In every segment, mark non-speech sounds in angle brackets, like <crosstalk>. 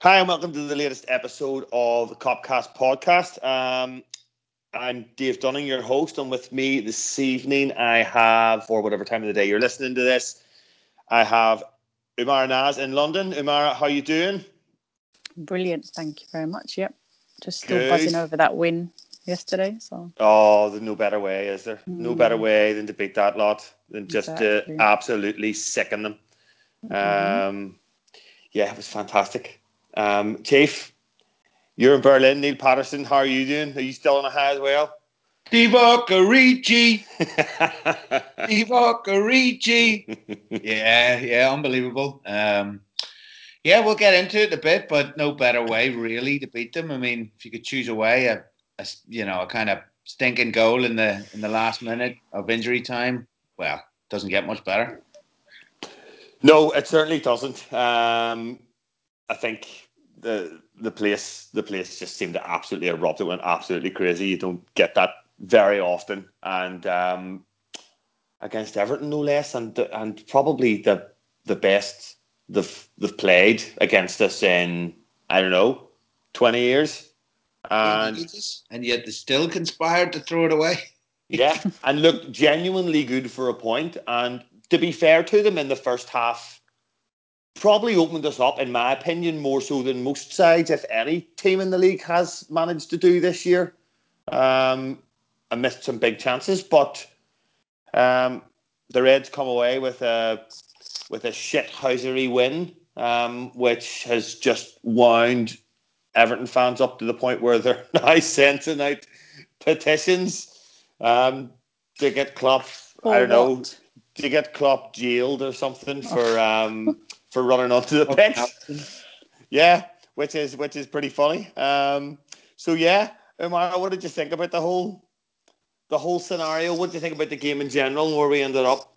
Hi, and welcome to the latest episode of the Copcast podcast. Um, I'm Dave Dunning, your host, and with me this evening, I have, for whatever time of the day you're listening to this, I have Umar Naz in London. Umar, how you doing? Brilliant, thank you very much. Yep, just still Good. buzzing over that win yesterday. So. Oh, there's no better way, is there? Mm. No better mm. way than to beat that lot, than just exactly. to absolutely sicken them. Mm-hmm. Um, yeah, it was fantastic. Um, Chief, you're in Berlin. Neil Patterson, how are you doing? Are you still on a high as well? Divock Origi. Divock <laughs> Origi. yeah, yeah, unbelievable. Um, yeah, we'll get into it a bit, but no better way really to beat them. I mean, if you could choose a way, a, a you know, a kind of stinking goal in the in the last minute of injury time, well, doesn't get much better. No, it certainly doesn't. Um, I think the the place the place just seemed to absolutely erupt. It went absolutely crazy. You don't get that very often, and um, against Everton no less, and and probably the the best they've they've played against us in I don't know twenty years, and and yet they still conspired to throw it away. <laughs> yeah, and looked genuinely good for a point. And to be fair to them, in the first half probably opened us up, in my opinion, more so than most sides, if any team in the league has managed to do this year. Um, I missed some big chances, but um, the Reds come away with a with a shithousery win, um, which has just wound Everton fans up to the point where they're <laughs> now sending out petitions um, to get Klopp. I don't what? know to get Klopp jailed or something oh. for <laughs> um, for running onto the pitch. <laughs> Yeah, which is which is pretty funny. Um, so yeah, Umar, what did you think about the whole the whole scenario? What did you think about the game in general, where we ended up?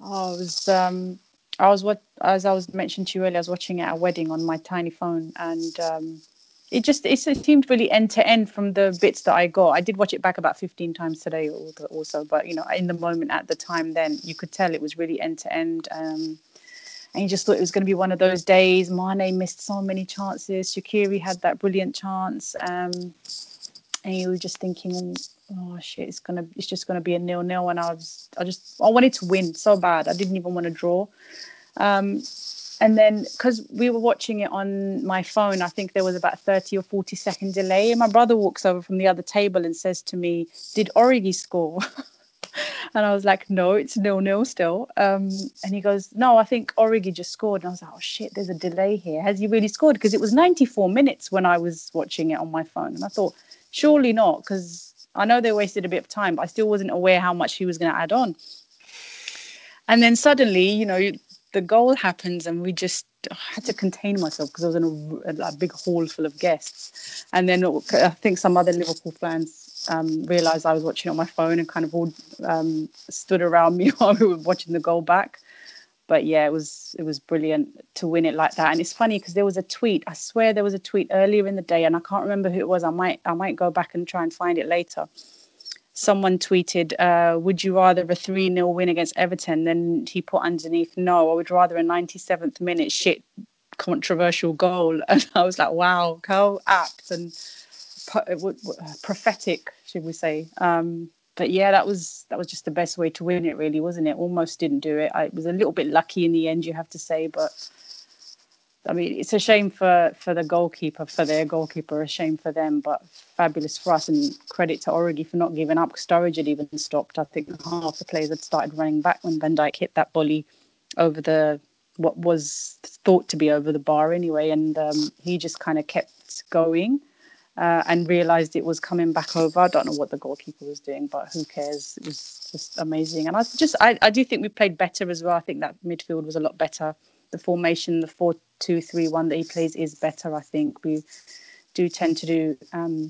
Oh, I was um, I was what as I was mentioned to you earlier. I was watching at a wedding on my tiny phone, and um, it just it seemed really end to end from the bits that I got. I did watch it back about fifteen times today, also, but you know, in the moment at the time, then you could tell it was really end to end. And you just thought it was going to be one of those days. Mane missed so many chances. Shaqiri had that brilliant chance, um, and you were just thinking, "Oh shit, it's gonna, it's just gonna be a nil nil." And I was, I just, I wanted to win so bad. I didn't even want to draw. Um, and then because we were watching it on my phone, I think there was about 30 or 40 second delay. And my brother walks over from the other table and says to me, Did Origi score? <laughs> <laughs> and I was like, no, it's nil nil still. Um, and he goes, no, I think Origi just scored. And I was like, oh shit, there's a delay here. Has he really scored? Because it was 94 minutes when I was watching it on my phone, and I thought, surely not, because I know they wasted a bit of time, but I still wasn't aware how much he was going to add on. And then suddenly, you know, the goal happens, and we just I had to contain myself because I was in a, a, big hall full of guests. And then I think some other Liverpool fans um, realized I was watching on my phone and kind of all um, stood around <laughs> me while we were watching the goal back. But yeah, it was it was brilliant to win it like that. And it's funny because there was a tweet. I swear there was a tweet earlier in the day, and I can't remember who it was. I might I might go back and try and find it later. Someone tweeted, uh, "Would you rather a three 0 win against Everton?" Then he put underneath, "No, I would rather a ninety seventh minute shit controversial goal." <laughs> And I was like, "Wow, how apt!" And prophetic, should we say? Um, but yeah, that was that was just the best way to win it, really, wasn't it? Almost didn't do it. I was a little bit lucky in the end, you have to say, but I mean, it's a shame for for the goalkeeper, for their goalkeeper, a shame for them, but fabulous for us. And credit to Origi for not giving up. Sturridge had even stopped. I think half the players had started running back when Van Dijk hit that volley over the what was thought to be over the bar anyway, and um, he just kind of kept going uh, and realized it was coming back over. I don't know what the goalkeeper was doing, but who cares? It was just amazing. And I just, I, I do think we played better as well. I think that midfield was a lot better. The formation, the 4 2 3 1 that he plays is better. I think we do tend to do um,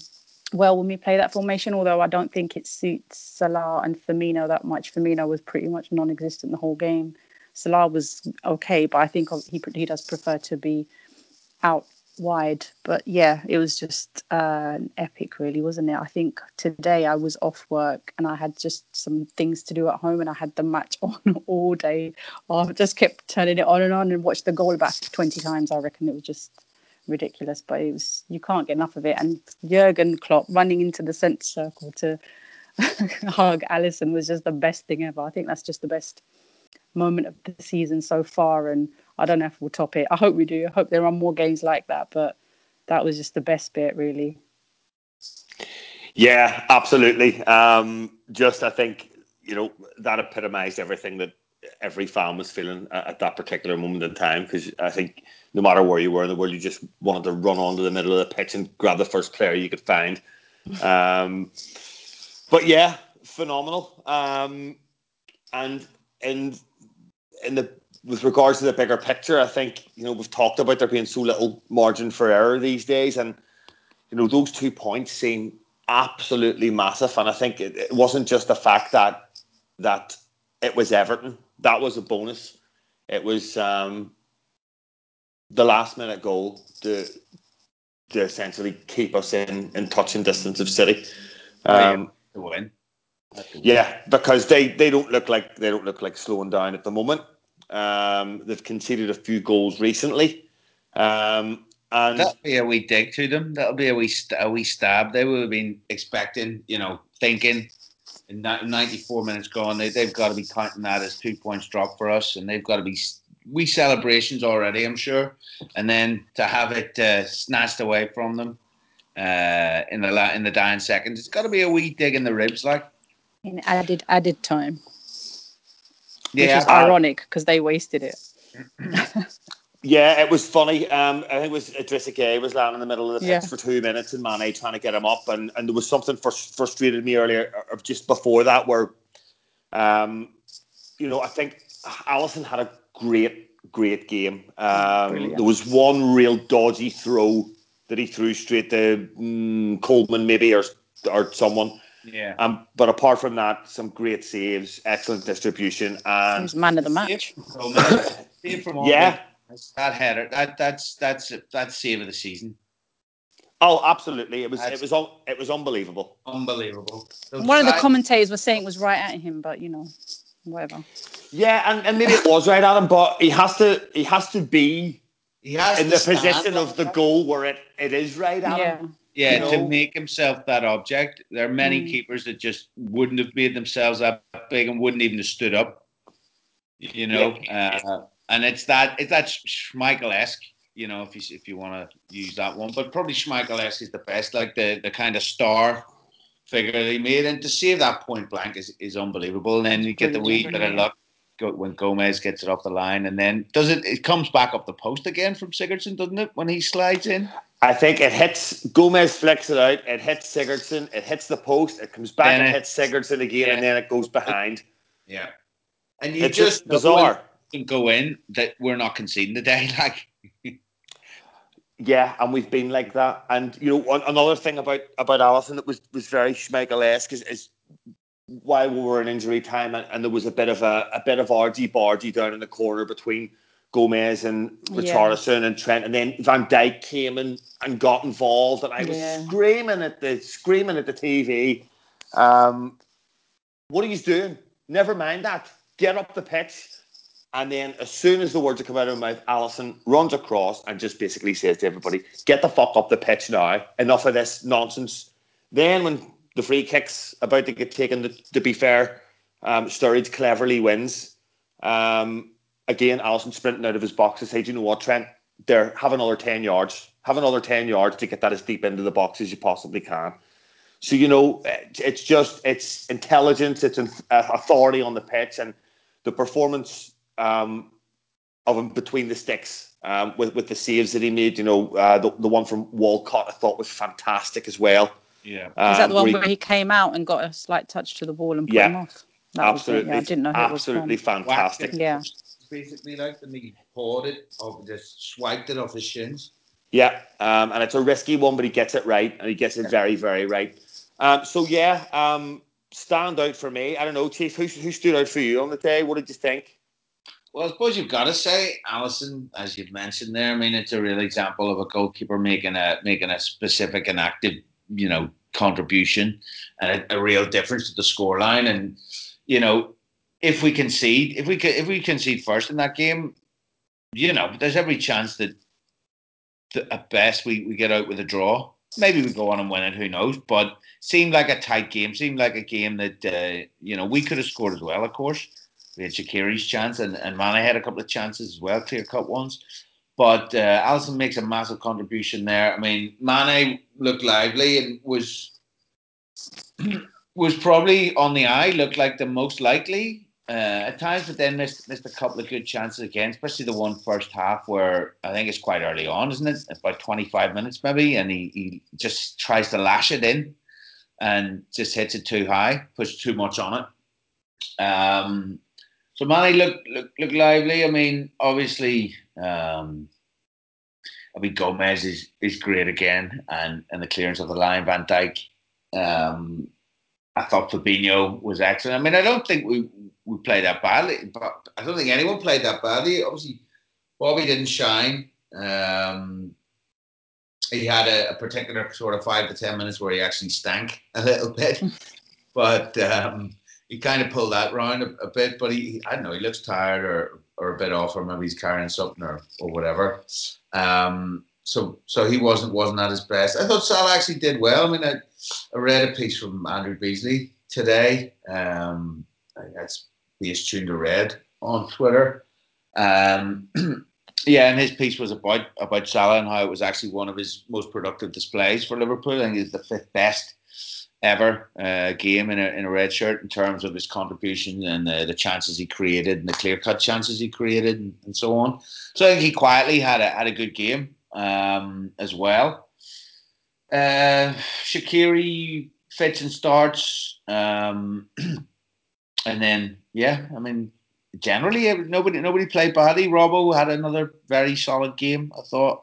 well when we play that formation, although I don't think it suits Salah and Firmino that much. Firmino was pretty much non existent the whole game. Salah was okay, but I think he, he does prefer to be out wide. But yeah, it was just uh, epic, really, wasn't it? I think today I was off work and I had just some things to do at home, and I had the match <laughs> on all day. I just kept turning it on and on and watched the goal about twenty times. I reckon it was just ridiculous. But it was you can't get enough of it. And Jurgen Klopp running into the centre circle to <laughs> hug Alisson was just the best thing ever. I think that's just the best moment of the season so far, and I don't know if we'll top it. I hope we do. I hope there are more games like that, but that was just the best bit, really. Yeah, absolutely. Um, just I think you know that epitomised everything that every fan was feeling at that particular moment in time because I think no matter where you were in the world, you just wanted to run onto the middle of the pitch and grab the first player you could find. <laughs> Um, but yeah, phenomenal. Um, and in in the with regards to the bigger picture, I think you know we've talked about there being so little margin for error these days, and you know those two points seem absolutely massive. And I think it, it wasn't just the fact that that it was Everton that was a bonus. It was um, the last minute goal to to essentially keep us in in touching distance of City. Um, to win. Yeah, because they, they don't look like they don't look like slowing down at the moment. Um, they've conceded a few goals recently, um, and that'll be a wee dig to them. That'll be a wee a wee stab. They would have been expecting, you know, thinking in 94 minutes gone, they, they've got to be counting that as two points drop for us, and they've got to be wee celebrations already, I'm sure. And then to have it uh, snatched away from them uh, in the in the dying seconds, it's got to be a wee dig in the ribs, like in added added time. Yeah, which is ironic because they wasted it. <clears throat> Yeah, it was funny. Um, I think it was Idrissa Gueye was lying in the middle of the pitch Yeah. for two minutes, and Mane trying to get him up, and, and there was something frus- frustrated me earlier, or just before that, where, um, you know, I think Alisson had a great, great game. Um, there was one real dodgy throw that he threw straight to mm, Coleman, maybe, or or someone. Yeah. Um, but apart from that, some great saves, excellent distribution, He and was man of the match. So, from yeah. That's, that header, that that's that's that's save of the season. Oh, absolutely! It was That's- it was un- it was unbelievable. Unbelievable. Those One of the five- commentators was saying it was right at him, but you know, whatever. Yeah, and, and maybe it was right at him, but he has to he has to be he has in to the position of the goal where it, it is right at Yeah. him. Yeah, you to make himself that object. There are many Mm. keepers that just wouldn't have made themselves that big and wouldn't even have stood up. You know, uh, and it's that it's that Schmeichel esque. You know, if you if you want to use that one, but probably Schmeichel esque is the best, like the the kind of star figure that he made, and to save that point blank is is unbelievable. And then you get the wee bit of luck when Gomez gets it off the line, and then does it? It comes back up the post again from Sigurdsson, doesn't it? When he slides in. I think it hits Gomez flicks it out, it hits Sigurdsson, it hits the post, it comes back Then and it- hits Sigurdsson again, Yeah. and then it goes behind. Yeah. And you It's just just bizarre. can go in that we're not conceding today. <laughs> Like, Yeah, and we've been like that. And you know, one, another thing about about Alisson that was was very Schmeichel-esque is, is while we were in injury time, and, and there was a bit of a, a bit of argy bargy down in the corner between Gomez and Yeah. Richarlison and Trent, and then Van Dijk came in and got involved, and I was Yeah. screaming at the screaming at the TV. Um, what are you doing? Never mind that. Get up the pitch. And then, as soon as the words are come out of my mouth, Alisson runs across and just basically says to everybody, "Get the fuck up the pitch now! Enough of this nonsense." Then, when the free kicks about to get taken, to, to be fair, um, Sturridge cleverly wins. Um, again, Alisson sprinting out of his box to say, "Do you know what, Trent? There, have another ten yards. Have another ten yards to get that as deep into the box as you possibly can." So you know, it's just it's intelligence, it's authority on the pitch, and the performance um, of him between the sticks um, with with the saves that he made. You know, uh, the the one from Walcott I thought was fantastic as well. Yeah. Is that Um, the one where he- where he came out and got a slight touch to the ball and put Yeah. him off? That absolutely, Yeah, I didn't know absolutely was fantastic. Yeah. Basically, like, and he poured it, or just swiped it off his shins. Yeah, um, and it's a risky one, but he gets it right, and he gets it very, very right. Um, so yeah, um, stand out for me. I don't know, Chief, who, who stood out for you on the day? What did you think? Well, I suppose you've got to say Alisson, as you've mentioned there. I mean, it's a real example of a goalkeeper making a making a specific and active, you know, contribution and a, a real difference to the scoreline. And you know, if we concede, if we if we concede first in that game, you know, there's every chance that at best we, we get out with a draw. Maybe we go on and win it. Who knows? But seemed like a tight game. Seemed like a game that uh, you know we could have scored as well. Of course, we had Shaqiri's chance, and and Mane had a couple of chances as well, clear cut ones. But uh, Alisson makes a massive contribution there. I mean, Mane looked lively and was <clears throat> was probably on the eye, looked like the most likely uh, at times, but then missed missed a couple of good chances again, especially the one first half where I think it's quite early on, isn't it? It's about twenty five minutes maybe, and he, he just tries to lash it in and just hits it too high, puts too much on it. Um, so Mane looked look, look lively. I mean, obviously, um, I mean Gomez is is great again, and and the clearance of the line, Van Dijk. Um, I thought Fabinho was excellent. I mean, I don't think we we played that badly, but I don't think anyone played that badly. Obviously, Bobby didn't shine. Um, he had a, a, particular sort of five to ten minutes where he actually stank a little bit, <laughs> but um, he kind of pulled that round a, a, bit. But he, I don't know, he looks tired or or a bit off, or maybe he's carrying something or or whatever. Um, so so he wasn't wasn't at his best. I thought Salah actually did well. I mean, I, I read a piece from Andrew Beasley today. Um, that's Bass Tuned To Red on Twitter. Um, <clears throat> yeah, and his piece was about about Salah and how it was actually one of his most productive displays for Liverpool. I think it's the fifth best ever uh, game in a, in a red shirt in terms of his contribution and the, the chances he created and the clear cut chances he created and, and, so on. So I think he quietly had a had a good game um, as well. Uh, Shaqiri fits and starts, um, <clears throat> and then yeah, I mean generally nobody nobody played badly. Robbo had another very solid game, I thought.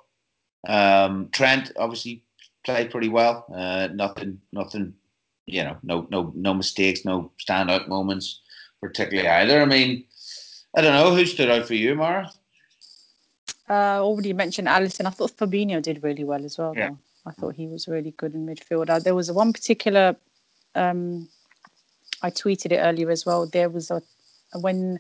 Um, Trent obviously played pretty well. Uh, nothing, nothing, you know, no, no, no mistakes, no standout moments, particularly either. I mean, I don't know who stood out for you, Mara. Uh, already mentioned Alisson. I thought Fabinho did really well as well. Yeah. Though. I thought he was really good in midfield. Uh, there was one particular. Um, I tweeted it earlier as well. There was a when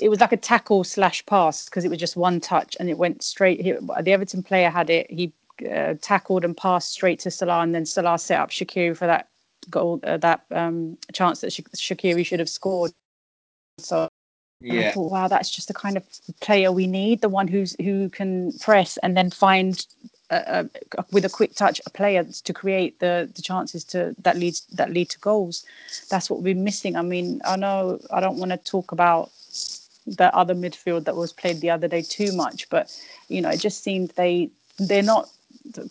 it was like a tackle slash pass because it was just one touch and it went straight. He, the Everton player had it. He uh, tackled and passed straight to Salah, and then Salah set up Shaqiri for that goal, uh, that um, chance that Shaqiri should have scored. So yeah. I thought, wow, that's just the kind of player we need. The one who's who can press and then find uh, with a quick touch a player to create the the chances to that leads that lead to goals. That's what we're missing. I mean, I know I don't want to talk about the other midfield that was played the other day too much, but you know, it just seemed they they're not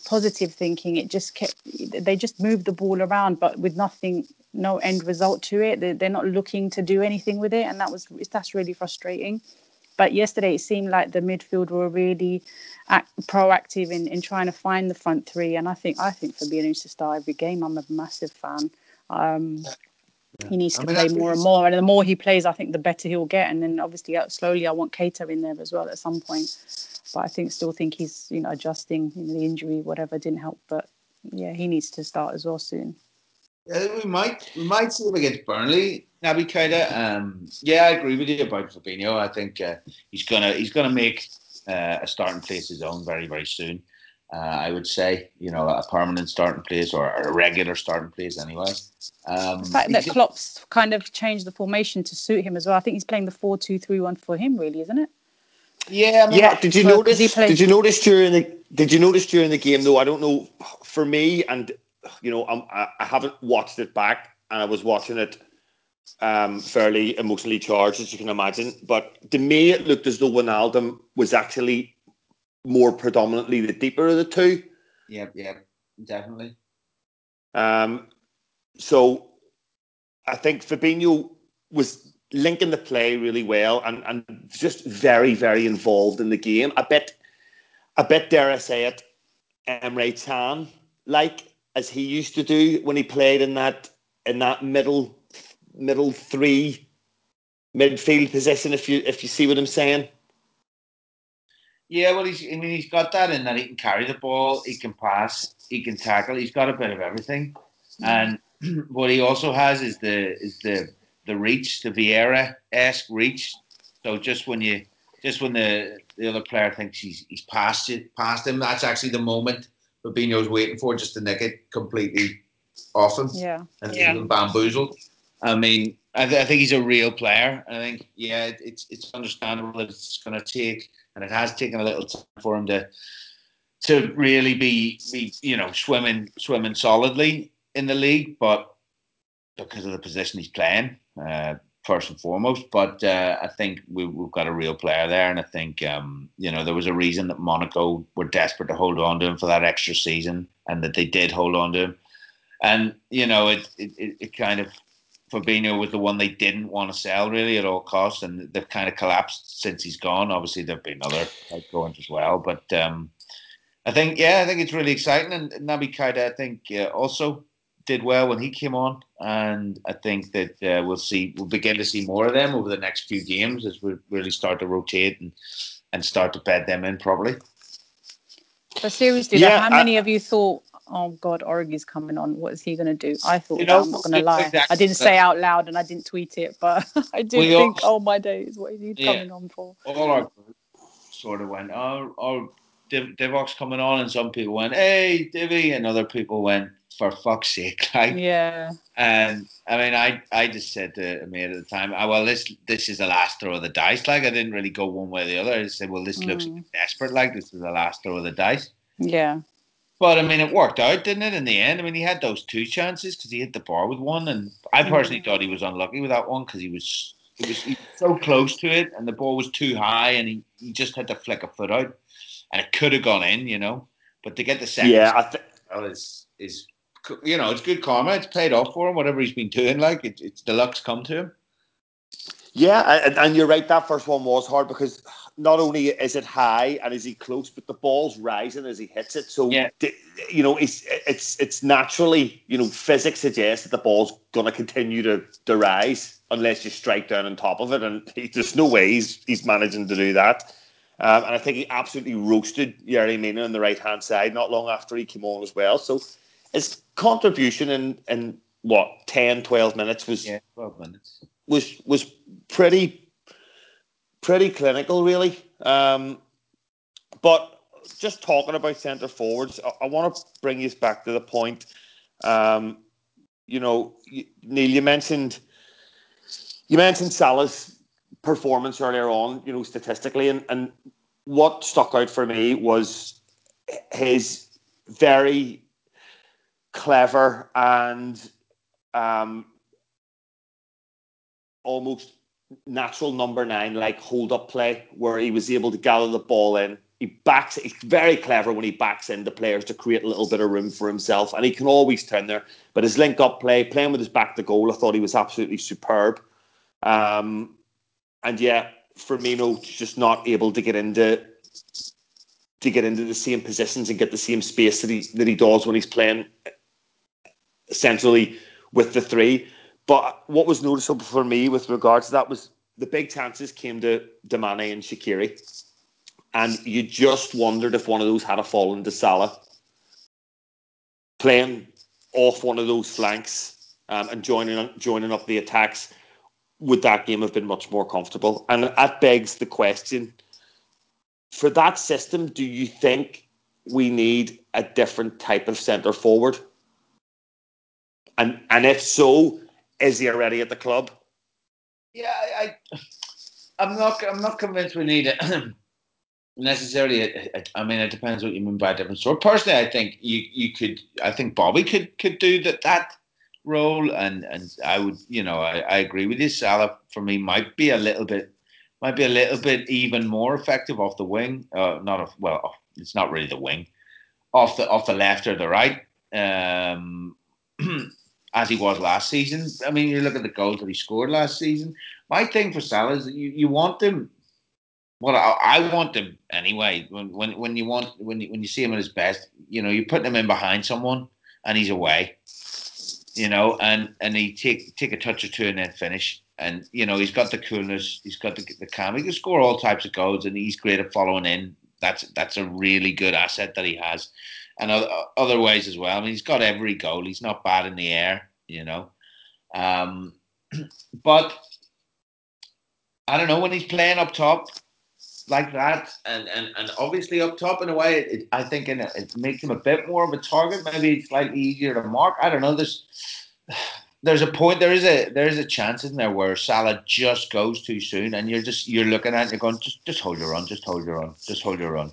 positive thinking. It just kept they just moved the ball around, but with nothing, no end result to it. They're, they're not looking to do anything with it, and that was that's really frustrating. But yesterday it seemed like the midfield were really act, proactive in, in trying to find the front three, and I think I think Fabinho needs to start every game. I'm a massive fan. Um, yeah. He needs to I mean, play more and more, and the more he plays, I think the better he'll get. And then obviously, uh, slowly, I want Keita in there as well at some point. But I think still think he's you know adjusting. You know, the injury, whatever, didn't help. But yeah, he needs to start as well soon. Yeah, we might we might see him against Burnley. Naby Keita. Um, yeah, I agree with you about Fabinho. I think uh, he's gonna he's gonna make uh, a starting place his own very very soon. Uh, I would say, you know, a permanent starting place or a regular starting place anyway. Um, the fact that Klopp's kind of changed the formation to suit him as well. I think he's playing the four-two-three-one for him, really, isn't it? Yeah, I mean, yeah. Did you notice? Did you notice during the? Did you notice during the game though? I don't know. For me, and you know, I'm, I haven't watched it back, and I was watching it um, fairly emotionally charged, as you can imagine. But to me, it looked as though Wijnaldum was actually more predominantly the deeper of the two. Yeah, yeah, definitely. Um, so I think Fabinho was linking the play really well and, and just very, very involved in the game. A bit, a bit, dare I say it, Emre Can like as he used to do when he played in that in that middle middle three midfield position. If you if you see what I'm saying. Yeah, well, he's. I mean, he's got that in that he can carry the ball, he can pass, he can tackle. He's got a bit of everything, hmm. and <clears throat> what he also has is the is the the reach, the Vieira esque reach. So just when you just when the the other player thinks he's he's past it, past him. That's actually the moment Fabinho's waiting for, just to nick it completely off him. Yeah. And yeah. bamboozled. I mean, I, th- I, think he's a real player. I think, yeah, it, it's it's understandable that it's going to take, and it has taken a little time for him to to really be be you know swimming swimming solidly in the league, but because of the position he's playing, uh, first and foremost. But uh, I think we, have got a real player there, and I think um, you know there was a reason that Monaco were desperate to hold on to him for that extra season, and that they did hold on to him. And you know, it it, it kind of Fabinho was the one they didn't want to sell really at all costs, and they've kind of collapsed since he's gone. Obviously, there've been other outgoings as well, but um, I think yeah, I think it's really exciting. And Naby Keita, I think uh, also did well when he came on, and I think that uh, we'll see we'll begin to see more of them over the next few games as we really start to rotate and and start to bed them in properly. But seriously, yeah, how many of you thought oh God, Origi's coming on. What is he going to do? I thought, you know, I'm not going to lie. Exactly. I didn't say out loud and I didn't tweet it, but <laughs> I did we think, all, oh my days, what is he yeah, coming on for? All our sort of went, oh, oh Div- Divock's coming on, and some people went, hey, Divvy, and other people went, for fuck's sake, <laughs> like, yeah. And I mean, I, I just said to me at the time, oh, well, this, this is the last throw of the dice. Like, I didn't really go one way or the other. I said, well, this mm. looks desperate. Like, this is the last throw of the dice. Yeah. But I mean, it worked out, didn't it? In the end, I mean, he had those two chances because he hit the bar with one, and I personally mm. thought he was unlucky with that one because he was he was, he was so close to it, and the ball was too high, and he, he just had to flick a foot out, and it could have gone in, you know. But to get the second, yeah, I think th- is is you know, it's good karma. It's paid off for him. Whatever he's been doing, like it, it's the luck's come to him. Yeah, and, and, you're right. That first one was hard because not only is it high and is he close, but the ball's rising as he hits it. So yeah. you know, it's it's it's naturally you know physics suggests that the ball's going to continue to to rise unless you strike down on top of it, and he, there's no way he's he's managing to do that. Um, and I think he absolutely roasted Yerry Mina on the right hand side not long after he came on as well. So his contribution in in what 10, 12 minutes was yeah, twelve minutes was was pretty pretty clinical, really. Um, but just talking about centre forwards, I, I want to bring you back to the point. Um, you know, Neil, you mentioned you mentioned Salah's performance earlier on. You know, statistically, and and what stuck out for me was his very clever and um, almost natural number nine, like hold up play, where he was able to gather the ball in. He backs, he's very clever when he backs in the players to create a little bit of room for himself, and he can always turn there. But his link up play, playing with his back to goal, I thought he was absolutely superb. Um, and yeah, Firmino just not able to get into to get into the same positions and get the same space that he that he does when he's playing centrally with the three. But what was noticeable for me with regards to that was the big chances came to Damane and Shaqiri. And you just wondered if one of those had a fall into Salah. Playing off one of those flanks um, and joining joining up the attacks, would that game have been much more comfortable? And that begs the question for that system, do you think we need a different type of centre forward? And and if so, is he already at the club? Yeah, I, I am not. I'm not convinced we need it <clears throat> necessarily. I mean, it depends what you mean by a different sort. Personally, I think you you could. I think Bobby could could do that that role, and and I would. You know, I, I agree with you. Salah for me might be a little bit might be a little bit even more effective off the wing. Uh, not off, well, it's not really the wing, off the off the left or the right. Um, <clears throat> as he was last season. I mean, you look at the goals that he scored last season. My thing for Salah is that you, you want them. Well, I, I want them anyway. When, when when you want when you, when you see him at his best, you know, you put him in behind someone and he's away. You know, and and he take take a touch or two and then finish. And you know, he's got the coolness, he's got the the calm. He can score all types of goals, and he's great at following in. That's that's a really good asset that he has and other ways as well. I mean, he's got every goal. He's not bad in the air, you know. Um, <clears throat> but I don't know when he's playing up top. like that, and, and, and obviously up top in a way, it, I think in a, it makes him a bit more of a target. Maybe it's slightly easier to mark. I don't know. There's <sighs> there's a point. There is a there is a chance in there where Salah just goes too soon, and you're just you're looking at it, you're going just just hold your run, just hold your run, just hold your run.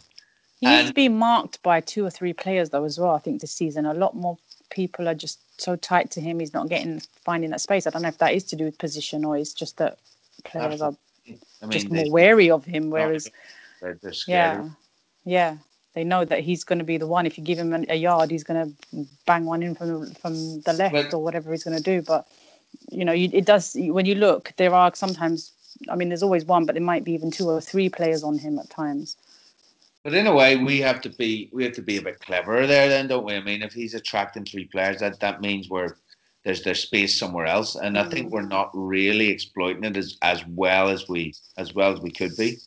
He's been marked by two or three players though as well. I think this season, a lot more people are just so tight to him. He's not getting finding that space. I don't know if that is to do with position or it's just that players are I mean, just more wary of him. Whereas, they're, they're yeah, yeah, they know that he's going to be the one. If you give him a yard, he's going to bang one in from the, from the left but, or whatever he's going to do. But you know, you, it does when you look. There are sometimes. I mean, there's always one, but there might be even two or three players on him at times. But in a way, we have to be we have to be a bit cleverer there, then, don't we? I mean, if he's attracting three players, that that means we're there's there's space somewhere else, and I think we're not really exploiting it as, as well as we as well as we could be.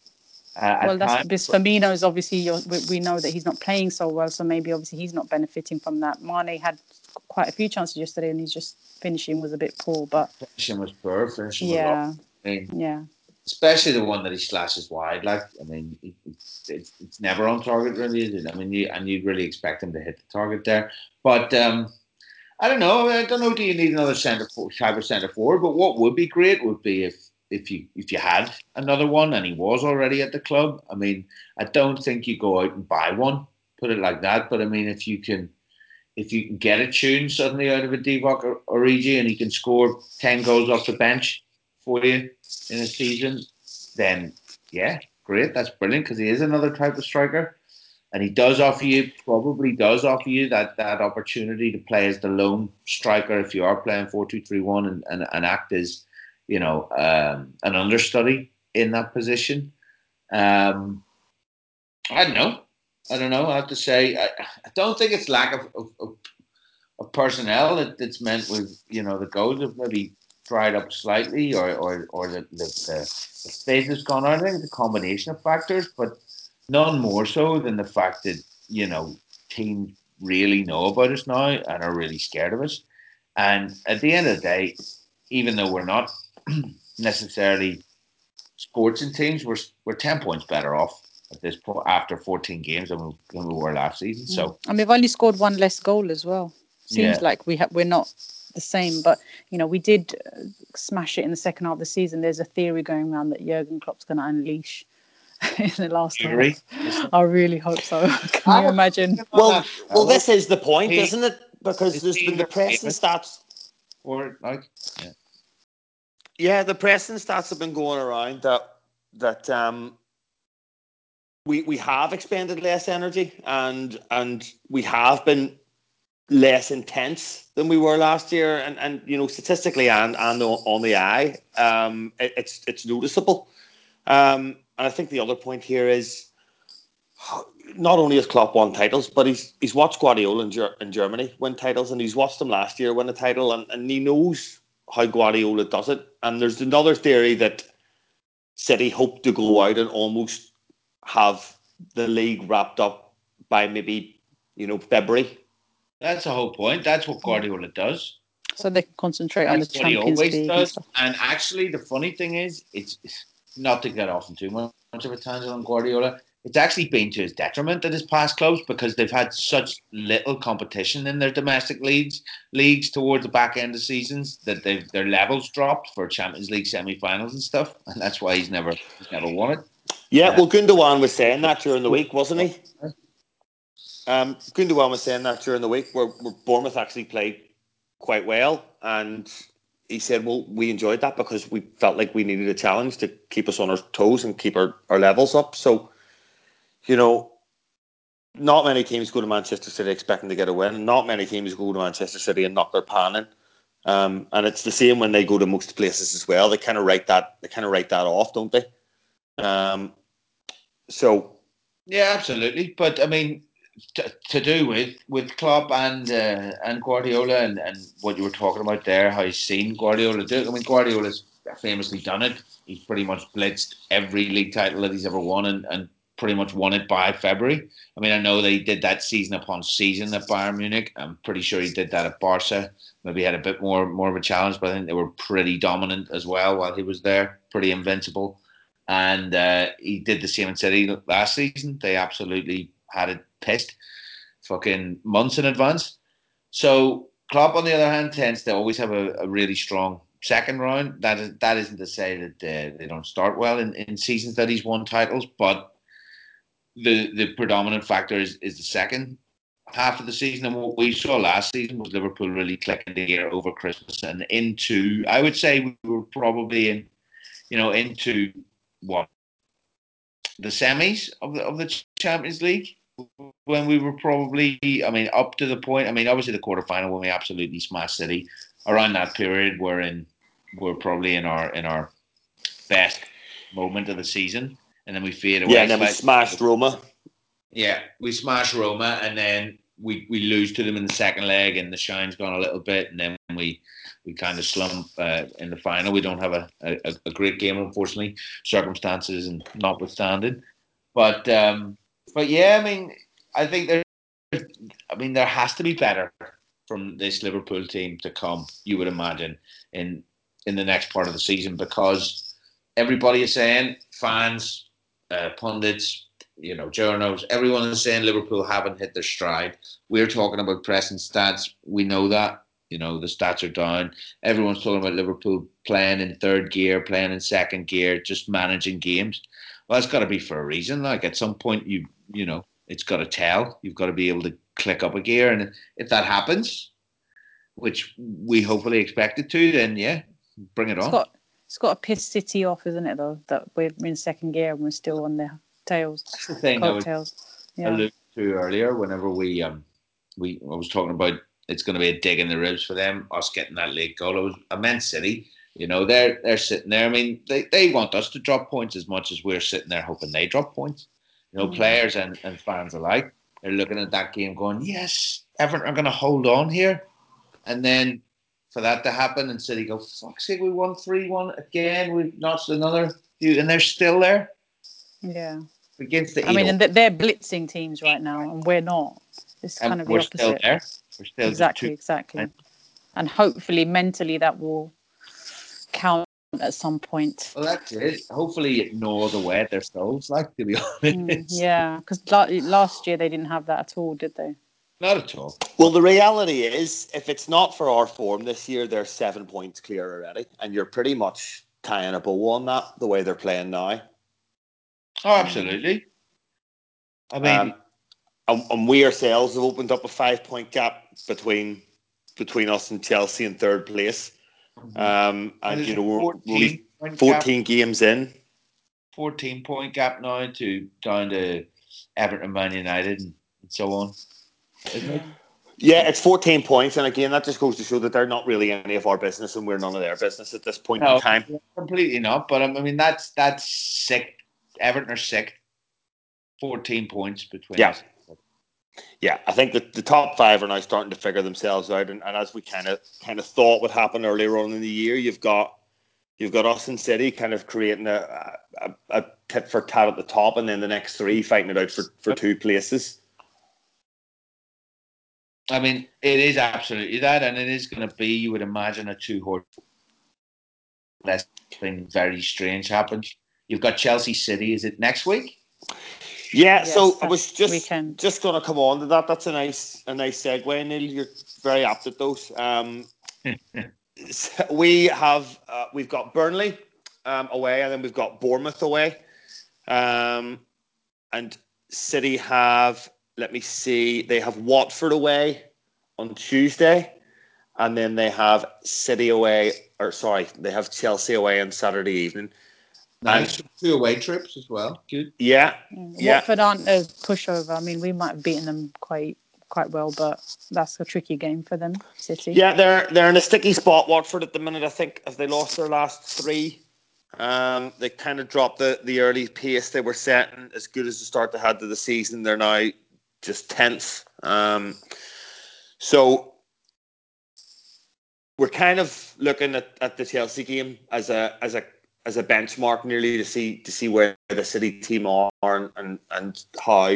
Uh, well, that's because Firmino is obviously we know that he's not playing so well, so maybe obviously he's not benefiting from that. Mane had quite a few chances yesterday, and he's just finishing was a bit poor. But finishing was poor. Finishing yeah, was I mean, yeah especially the one that he slashes wide. Like, I mean, it's, it's never on target, really? I mean, you, and you really expect him to hit the target there. But um, I don't know. I don't know. Do you need another centre type of centre forward? But what would be great would be if if you if you had another one and he was already at the club. I mean, I don't think you go out and buy one. Put it like that. But I mean, if you can. If you can get a tune suddenly out of a Divock or Origi and he can score 10 goals off the bench, for you in a season, then yeah, great. That's brilliant because he is another type of striker. And he does offer you, probably does offer you that, that opportunity to play as the lone striker if you are playing 4 2 3 1 and, and, and act as, you know, um, an understudy in that position. Um, I don't know. I don't know. I have to say, I, I don't think it's lack of, of, of, of personnel that, that's meant with, you know, the goals of maybe dried up slightly or, or, or the, the, the, space has gone out. I think it's a combination of factors, but none more so than the fact that, you know, teams really know about us now and are really scared of us. And at the end of the day, even though we're not <clears throat> necessarily sports and teams, we're, we're 10 points better off at this point after 14 games than we, than we were last season. So, mm. and we've only scored one less goal as well. Seems yeah. like we have we're not the same. But you know, we did uh, smash it in the second half of the season. There's a theory going around that Jurgen Klopp's going to unleash <laughs> in the last theory. half. I really hope so. <laughs> Can you imagine? Well, well, this is the point, isn't it? Because there's been the pressing stats. Or like, yeah. yeah, the pressing stats have been going around that that um we we have expended less energy and and we have been less intense than we were last year, and and you know statistically and and on the eye, um, it, it's it's noticeable. Um, and I think the other point here is not only has Klopp won titles, but he's he's watched Guardiola in, Ger- in Germany win titles, and he's watched him last year win a title, and, and he knows how Guardiola does it. And there's another theory that City hope to go out and almost have the league wrapped up by maybe you know February that's the whole point. That's what Guardiola does. So they can concentrate That's on the Champions League. And, and, actually, the funny thing is, it's not to get off too much of a tangent on Guardiola. It's actually been to his detriment at his past clubs because they've had such little competition in their domestic leagues leagues towards the back end of seasons that they've their levels dropped for Champions League semi-finals and stuff, and that's why he's never he's never won it. Yeah, well, Gundogan was saying that during the week, wasn't he? Um, Gundogan was saying that during the week where, where Bournemouth actually played quite well, and he said, "Well, we enjoyed that because we felt like we needed a challenge to keep us on our toes and keep our, our levels up." So, you know, not many teams go to Manchester City expecting to get a win. Not many teams go to Manchester City and knock their pan in. Um, and it's the same when they go to most places as well. They kind of write that they kind of write that off, don't they? Um, so yeah, absolutely. But I mean, to, to do with with Klopp and uh, and Guardiola and, and what you were talking about there, how he's seen Guardiola do. It. I mean, Guardiola's famously done it. He's pretty much blitzed every league title that he's ever won and, and pretty much won it by February. I mean, I know they did that season upon season at Bayern Munich. I'm pretty sure he did that at Barca. Maybe had a bit more more of a challenge, but I think they were pretty dominant as well while he was there. Pretty invincible. and uh, he did the same in City last season. They absolutely had it pissed, fucking months in advance. So Klopp, on the other hand, tends to always have a, a really strong second round. That is that isn't to say that uh, they don't start well in, in seasons that he's won titles, but the the predominant factor is, is the second half of the season. And what we saw last season was Liverpool really clicking the gear over Christmas and into. I would say we were probably in, you know, into what the semis of the of the Champions League when we were probably, I mean, up to the point. I mean, obviously the quarterfinal when we absolutely smashed City. Around that period, we're in, we're probably in our in our best moment of the season, and then we fade away. Yeah, and then we smashed Roma. Yeah, we smashed Roma, and then we, we lose to them in the second leg, and the shine's gone a little bit, and then we we kind of slump uh, in the final. We don't have a, a, a, great game, unfortunately, circumstances and notwithstanding. But um, but yeah, I mean, I think there, I mean, there has to be better from this Liverpool team to come. You would imagine in in the next part of the season because everybody is saying fans, uh, pundits, you know, journals, everyone is saying Liverpool haven't hit their stride. We're talking about pressing stats. We know that. You know, the stats are down. Everyone's talking about Liverpool playing in third gear, playing in second gear, just managing games. Well, that's got to be for a reason. Like at some point, you you know, it's got to tell. You've got to be able to click up a gear, and if that happens, which we hopefully expect it to, then yeah, bring it it's on. Got, it's got to piss City off, isn't it? Though that we're in second gear and we're still on their tails. That's the thing I was yeah. alluding to earlier. Whenever we um we I was talking about it's going to be a dig in the ribs for them, us getting that late goal. It was immense City. You know, they're they're sitting there. I mean, they, they want us to drop points as much as we're sitting there hoping they drop points. You know, mm. players and, and fans alike. They're looking at that game going, Yes, Everton are gonna hold on here. And then for that to happen and City go, fuck's sake, we won three one again, we've notched another few and they're still there. Yeah against the. I mean, and they're blitzing teams right now, and we're not. It's kind and of the opposite. Still there. We're still exactly, exactly. And hopefully, mentally, that will count at some point. Well, that's it. Hopefully, it gnaws away at their souls, like to be <laughs> honest. Mm, yeah, because last year they didn't have that at all, did they? Not at all. Well, the reality is, if it's not for our form this year, they're seven points clear already, and you're pretty much tying a bow on that the way they're playing now. Oh, absolutely. I mean, um, and, and, we ourselves have opened up a five point gap between between us and Chelsea in third place. Mm-hmm. Um, and, and you know, we're 14, 14 games in. 14 point gap now to down to Everton, Man United, and so on, isn't it? Yeah, it's 14 points, and again, that just goes to show that they're not really any of our business, and we're none of their business at this point no, in time. Completely not, but um, I mean that's that's sick Everton are sick. 14 points between yeah. Us. Yeah, I think that the top five are now starting to figure themselves out, and, and as we kind of kind of thought would happen earlier on in the year, you've got you've got us and City kind of creating a, a, a tit for tat at the top, and then the next three fighting it out for, for two places. I mean, it is absolutely that, and it is going to be, you would imagine, a two horse. Unless something very strange happens. You've got Chelsea City. Is it next week? Yeah, yes, so I was just just going to come on to that. That's a nice a nice segue, Neil. You're very apt at those. Um, <laughs> we have uh, we've got Burnley um, away, and then we've got Bournemouth away, um, and City have. Let me see. They have Watford away on Tuesday, and then they have City away. Or sorry, they have Chelsea away on Saturday evening. Nice. Two away trips as well. Good. Yeah. yeah. Watford aren't a pushover. I mean, we might have beaten them quite quite well, but that's a tricky game for them. City. Yeah, they're they're in a sticky spot. Watford at the minute. I think if they lost their last three, um, they kind of dropped the the early pace they were setting. As good as the start they had to the season, they're now just tenth. Um, so we're kind of looking at, at the Chelsea game as a as a as a benchmark nearly to see to see where the city team are and and, how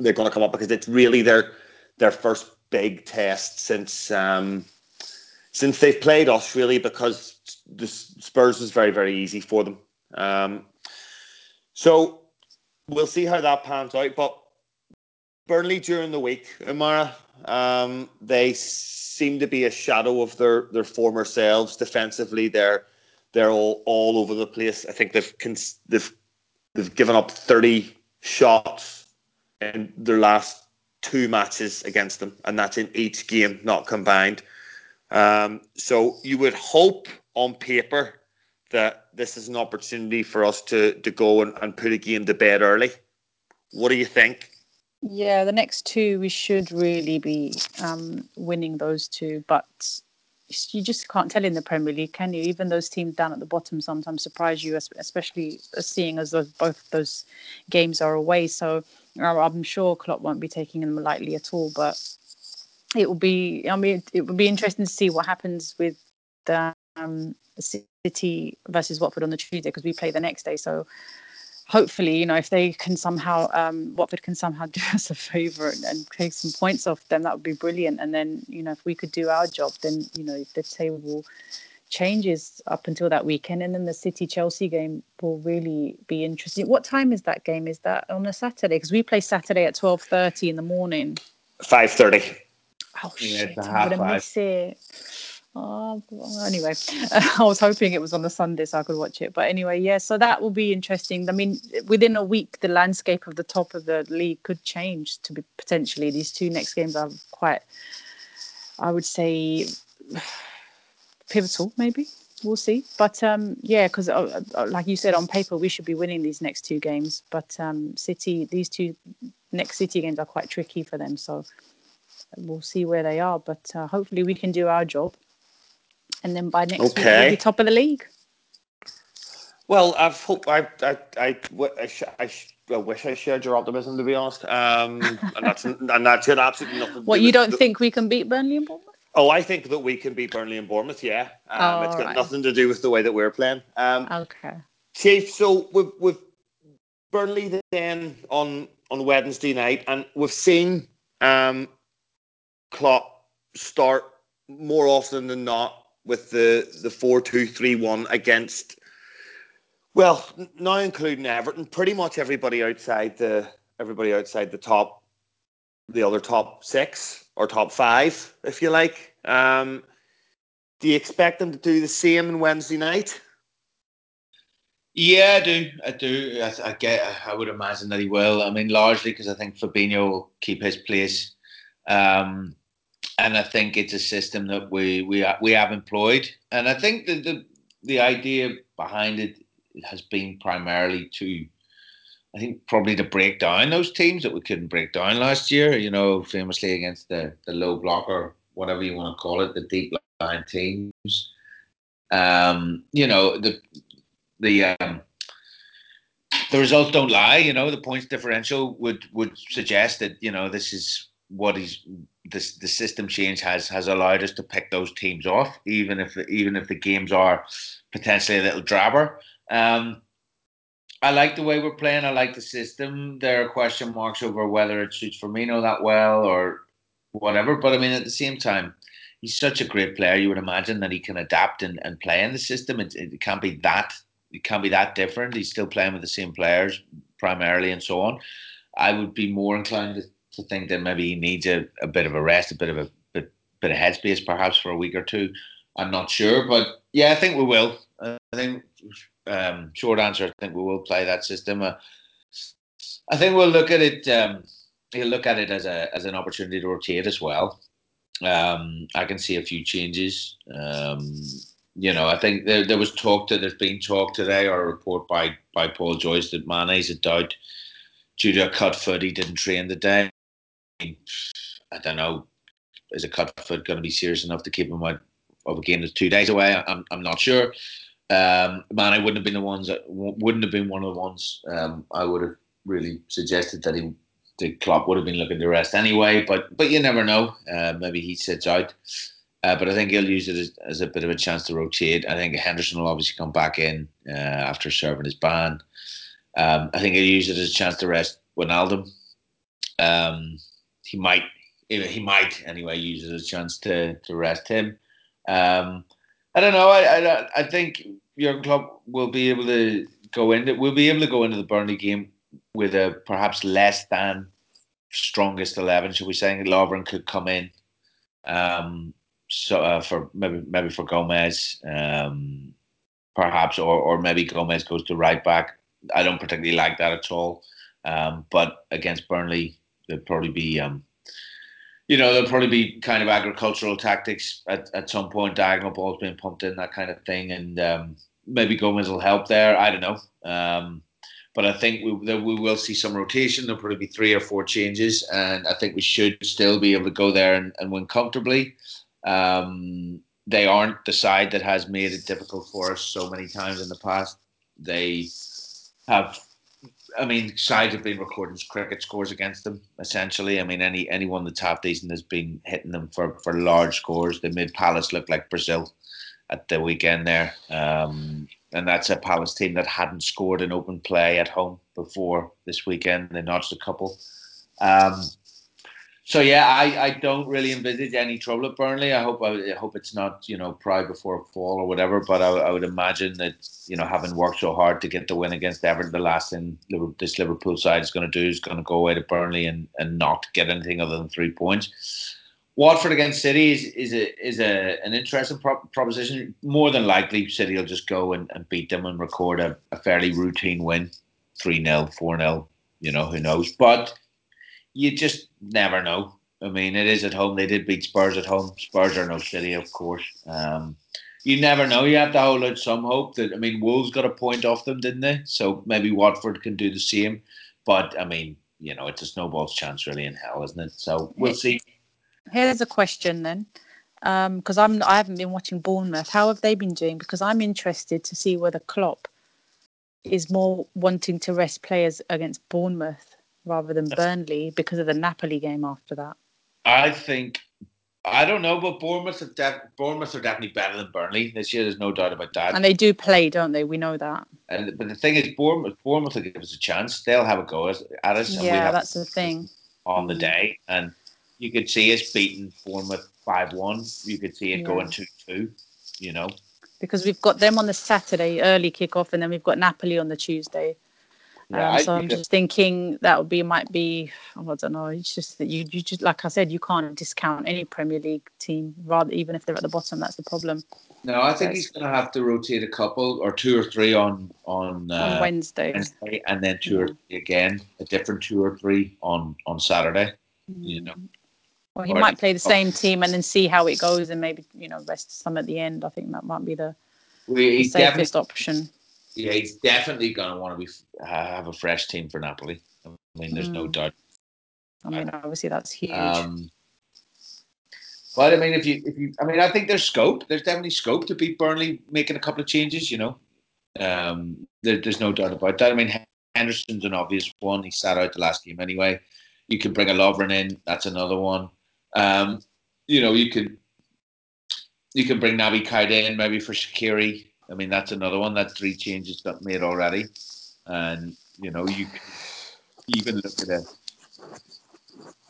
they're going to come up because it's really their their first big test since um, since they've played us really because the Spurs was very very easy for them Um, so we'll see how that pans out. But Burnley during the week, Amara, um, they seem to be a shadow of their, their former selves defensively. They're they're all, all over the place. I think they've they've they've given up thirty shots in their last two matches against them, and that's in each game, not combined. Um, so you would hope on paper that this is an opportunity for us to to go and, and put a game to bed early. What do you think? Yeah, the next two we should really be um, winning those two, but you just can't tell in the Premier League, can you? Even those teams down at the bottom sometimes surprise you, especially seeing as those, both those games are away. So I'm sure Klopp won't be taking them lightly at all, but it will be. I mean, it would be interesting to see what happens with the um, City versus Watford on the Tuesday because we play the next day. So hopefully, you know, if they can somehow, um, Watford can somehow <laughs> do us a favour and, and, take some points off them, that would be brilliant. And then, you know, if we could do our job, then, you know, the table changes up until that weekend. And then the City Chelsea game will really be interesting. What time is that game? Is that on a Saturday? Because we play Saturday at 12.30 in the morning. 5.30. Oh, yeah, shit, I'm going to miss it. Oh, anyway, <laughs> I was hoping it was on a Sunday so I could watch it. But anyway, yeah, so that will be interesting. I mean, within a week, the landscape of the top of the league could change to be potentially. These two next games are quite, I would say, <sighs> pivotal, maybe. We'll see. But um, yeah, because uh, uh, like you said, on paper, we should be winning these next two games. But um, City, these two next City games are quite tricky for them. So we'll see where they are. But uh, hopefully, we can do our job and then by next okay. week we'll be top of the league. Well, I've hope I I I, I, I, I wish I shared your optimism to be honest. Um, and that's and that's had absolutely nothing. What you don't the, think we can beat Burnley and Bournemouth? Oh, I think that we can beat Burnley and Bournemouth. Yeah, um, oh, it's got right. nothing to do with the way that we're playing. Um, okay, Chief. So we've we've Burnley then on on Wednesday night, and we've seen um, Klopp start more often than not with the the four two three one against well now including Everton pretty much everybody outside the everybody outside the top the other top six or top five if you like um, do you expect them to do the same on Wednesday night yeah, I do. I do. I, I, get. I would imagine that he will. I mean, largely because I think Fabinho will keep his place. Um, and I think it's a system that we we we have employed, and I think the the, the idea behind it has been primarily to, I think probably to break down those teams that we couldn't break down last year. You know, famously against the the low blocker, whatever you want to call it, the deep line teams. Um, you know the the um, the results don't lie. You know, the points differential would would suggest that you know this is what he's the, the system change has has allowed us to pick those teams off, even if even if the games are potentially a little drabber. Um, I like the way we're playing. I like the system. There are question marks over whether it suits Firmino that well or whatever. But I mean, at the same time, he's such a great player. You would imagine that he can adapt and, and play in the system. It, it can't be that it can't be that different. He's still playing with the same players primarily and so on. I would be more inclined to to think that maybe he needs a, a bit of a rest, a bit of a bit, bit of headspace perhaps for a week or two. I'm not sure, but yeah, I think we will. I think um, short answer, I think we will play that system. Uh, I think we'll look at it. Um, he'll look at it as a as an opportunity to rotate as well. Um, I can see a few changes. Um, you know, I think there, there was talk that there's been talk today or a report by by Paul Joyce that Mane's a doubt due to a cut foot. He didn't train the day. I don't know, is a cut foot going to be serious enough to keep him out of a game that's two days away? I'm, I'm not sure. Um, man, I wouldn't have been the ones that wouldn't have been one of the ones um, I would have really suggested that he the Klopp would have been looking to rest anyway. But but you never know. Uh, maybe he sits out. Uh, but I think he'll use it as, as, a bit of a chance to rotate. I think Henderson will obviously come back in uh, after serving his ban. Um, I think he'll use it as a chance to rest Wijnaldum. Um, he might he might anyway use it as a chance to to rest him. Um, I don't know. I, I I think Jurgen Klopp will be able to go into we'll be able to go into the Burnley game with a perhaps less than strongest eleven, should we say? Lovren could come in, um, so uh, for maybe maybe for Gomez, um, perhaps, or or maybe Gomez goes to right back. I don't particularly like that at all. Um, but against Burnley, there'd probably be um, you know, there'll probably be kind of agricultural tactics at, at some point, diagonal balls being pumped in, that kind of thing. And um, maybe Gomez will help there. I don't know. Um, but I think we, we will see some rotation. There'll probably be three or four changes. And I think we should still be able to go there and, and win comfortably. Um, they aren't the side that has made it difficult for us so many times in the past. They have I mean, sides have been recording cricket scores against them. Essentially, I mean, any anyone that's half decent has been hitting them for, for large scores. They made Palace look like Brazil at the weekend there, um, and that's a Palace team that hadn't scored an open play at home before this weekend. They notched a couple. Um, so yeah, I, I don't really envisage any trouble at Burnley. I hope I, hope it's not you know pride before fall or whatever. But I, I, would imagine that you know having worked so hard to get the win against Everton, the last thing this Liverpool side is going to do is going to go away to Burnley and, and not get anything other than three points. Watford against City is, is a is a an interesting pro- proposition. More than likely, City will just go and, and beat them and record a, a fairly routine win, three 0 four 0 You know who knows, but you just never know. I mean, it is at home. They did beat Spurs at home. Spurs are no city, of course. Um, you never know. You have to hold out some hope that I mean, Wolves got a point off them, didn't they? So maybe Watford can do the same. But I mean, you know, it's a snowball's chance really in hell, isn't it? So we'll see. Here's a question then, because um, I'm I haven't been watching Bournemouth. How have they been doing? Because I'm interested to see whether Klopp is more wanting to rest players against Bournemouth rather than Burnley because of the Napoli game after that? I think I don't know, but Bournemouth are, def- Bournemouth are definitely better than Burnley this year. There's no doubt about that. And they do play, don't they? We know that. And but the thing is, Bournemouth, Bournemouth will give us a chance. They'll have a go at us. yeah, that's the thing. On the mm. day, and you could see us beating Bournemouth five one. You could see it yeah. going two two. You know, because we've got them on the Saturday early kickoff, and then we've got Napoli on the Tuesday. Yeah, um, so I'm just thinking that would be might be oh, I don't know. It's just that you you just like I said, you can't discount any Premier League team, rather even if they're at the bottom. That's the problem. No, I think so he's going to have to rotate a couple or two or three on on, uh, on Wednesday. Wednesday, and then two or three again, a different two or three on on Saturday. Mm. You know. Well, he or, might play the same team and then see how it goes, and maybe you know rest some at the end. I think that might be the, the safest option yeah, he's definitely going to want to be have a fresh team for Napoli. I mean, there's mm. no doubt. I mean, obviously that's huge. Um, but I mean, if you if you, I mean, I think there's scope. There's definitely scope to beat Burnley, making a couple of changes. You know, um, there, there's no doubt about that. I mean, Henderson's an obvious one. He sat out the last game anyway. You can bring a Lovren in. That's another one. Um, you know, you could you can bring Naby Keita in maybe for Shaqiri. I mean, that's another one. That's three changes got made already, and you know you can even look at it.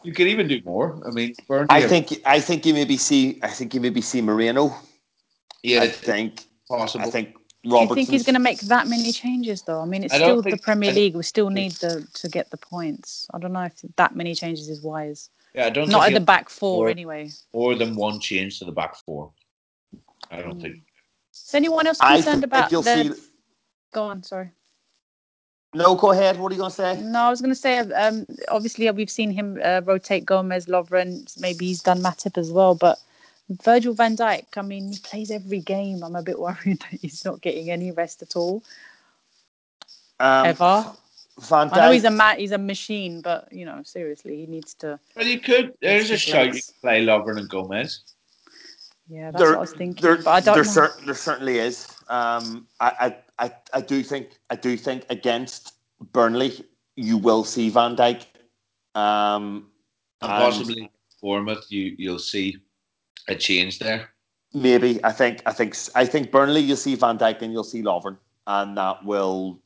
You could even do more. I mean, Burnley I think I think you maybe see I think you maybe see Moreno. Yeah, I think possible. I think Do you think he's going to make that many changes though? I mean, it's I still the Premier League. We still need the to get the points. I don't know if that many changes is wise. Yeah, I don't. Not at the back four or, anyway. More than one change to the back four. I don't mm. think. Is anyone else concerned about the? See... Go on, sorry. No, go ahead. What are you going to say? No, I was going to say, um, obviously, we've seen him uh, rotate Gomez, Lovren. Maybe he's done Matip as well. But Virgil van Dijk, I mean, he plays every game. I'm a bit <laughs> worried that he's not getting any rest at all. Um, Ever. Van Dijk, I know he's a ma- he's a machine, but you know, seriously, he needs to. Well, he could. There's a show you can play Lovren and Gomez. Yeah, that's there, what I was thinking. There, but I don't there, know. Cer- there certainly is. Um, I, I, I, I do think I do think against Burnley you will see Van Dijk. Um, and possibly Bournemouth, you you'll see a change there. Maybe I think I think I think Burnley you'll see Van Dijk and you'll see Lovren, and that will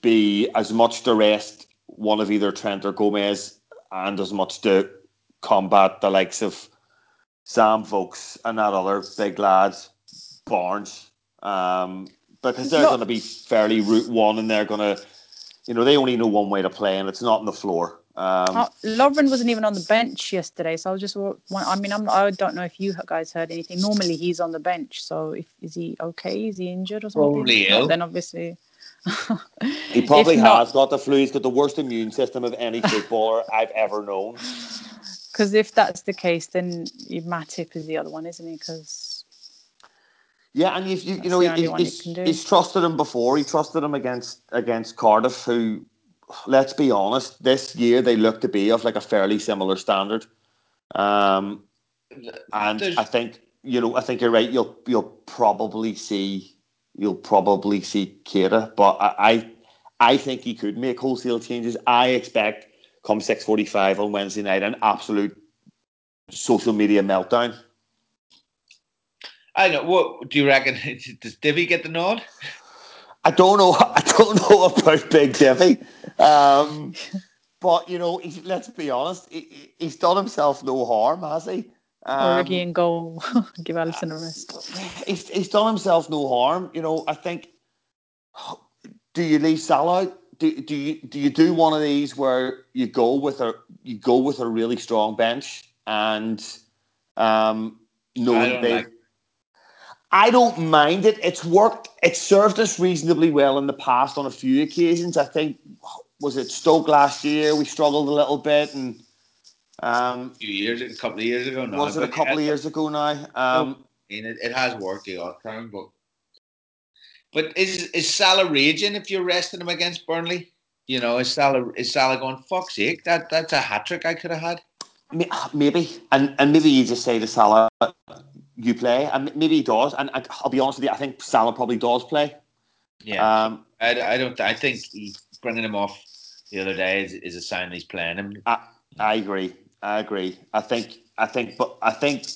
be as much to rest one of either Trent or Gomez, and as much to combat the likes of Sam Vokes and that other big lad, Barnes. Um, because they're Not- going to be fairly route one, and they're going to, you know, they only know one way to play, and it's not on the floor. Um, Uh, Lovren wasn't even on the bench yesterday, so I was just. wa- wa- I mean, I'm, I don't know if you guys heard anything. Normally, he's on the bench, so if is he okay? Is he injured or something? Probably ill. then obviously. <laughs> he probably If not- has got the flu. He's got the worst immune system of any <laughs> footballer I've ever known. Because if that's the case, then you- Matip is the other one, isn't he? Because Yeah, and you've, you, you know, he, only one you he's, can he's trusted him before. He trusted him against against Cardiff, who, let's be honest, this year they look to be of like a fairly similar standard. Um, and There's- I think you know, I think you're right. You'll you'll probably see you'll probably see Keita, but I, I I think he could make wholesale changes. I expect come six forty five on Wednesday night an absolute social media meltdown. I know. What do you reckon? <laughs> Does Divi get the nod? I don't know. <laughs> I don't know about Big Divi, um, but you know, he's, let's be honest. He, he- he's done himself no harm, has he? Um, Origi and goal, give Alisson a rest. he's, he's done himself no harm. You know, I think. Do you leave Salah? out? Do, do you do you do one of these where you go with a you go with a really strong bench and um, knowing I don't they. like- I don't mind it. It's worked. It's served us reasonably well in the past on a few occasions. I think was it Stoke last year we struggled a little bit, and um, A few years, a couple of years ago. now, was it a couple of years ago now? Um, I mean, it, it has worked the odd time, but but is is Salah raging if you're resting him against Burnley? You know, is Salah is Salah going? Fuck's sake, that that's a hat trick I could have had. Maybe, and and maybe you just say to Salah, "You play," and maybe he does. And I, I'll be honest with you, I think Salah probably does play. Yeah, Um, I, I don't. I think he, bringing him off the other day is, is a sign he's playing him. I, I agree. I agree. I think. I think. But I think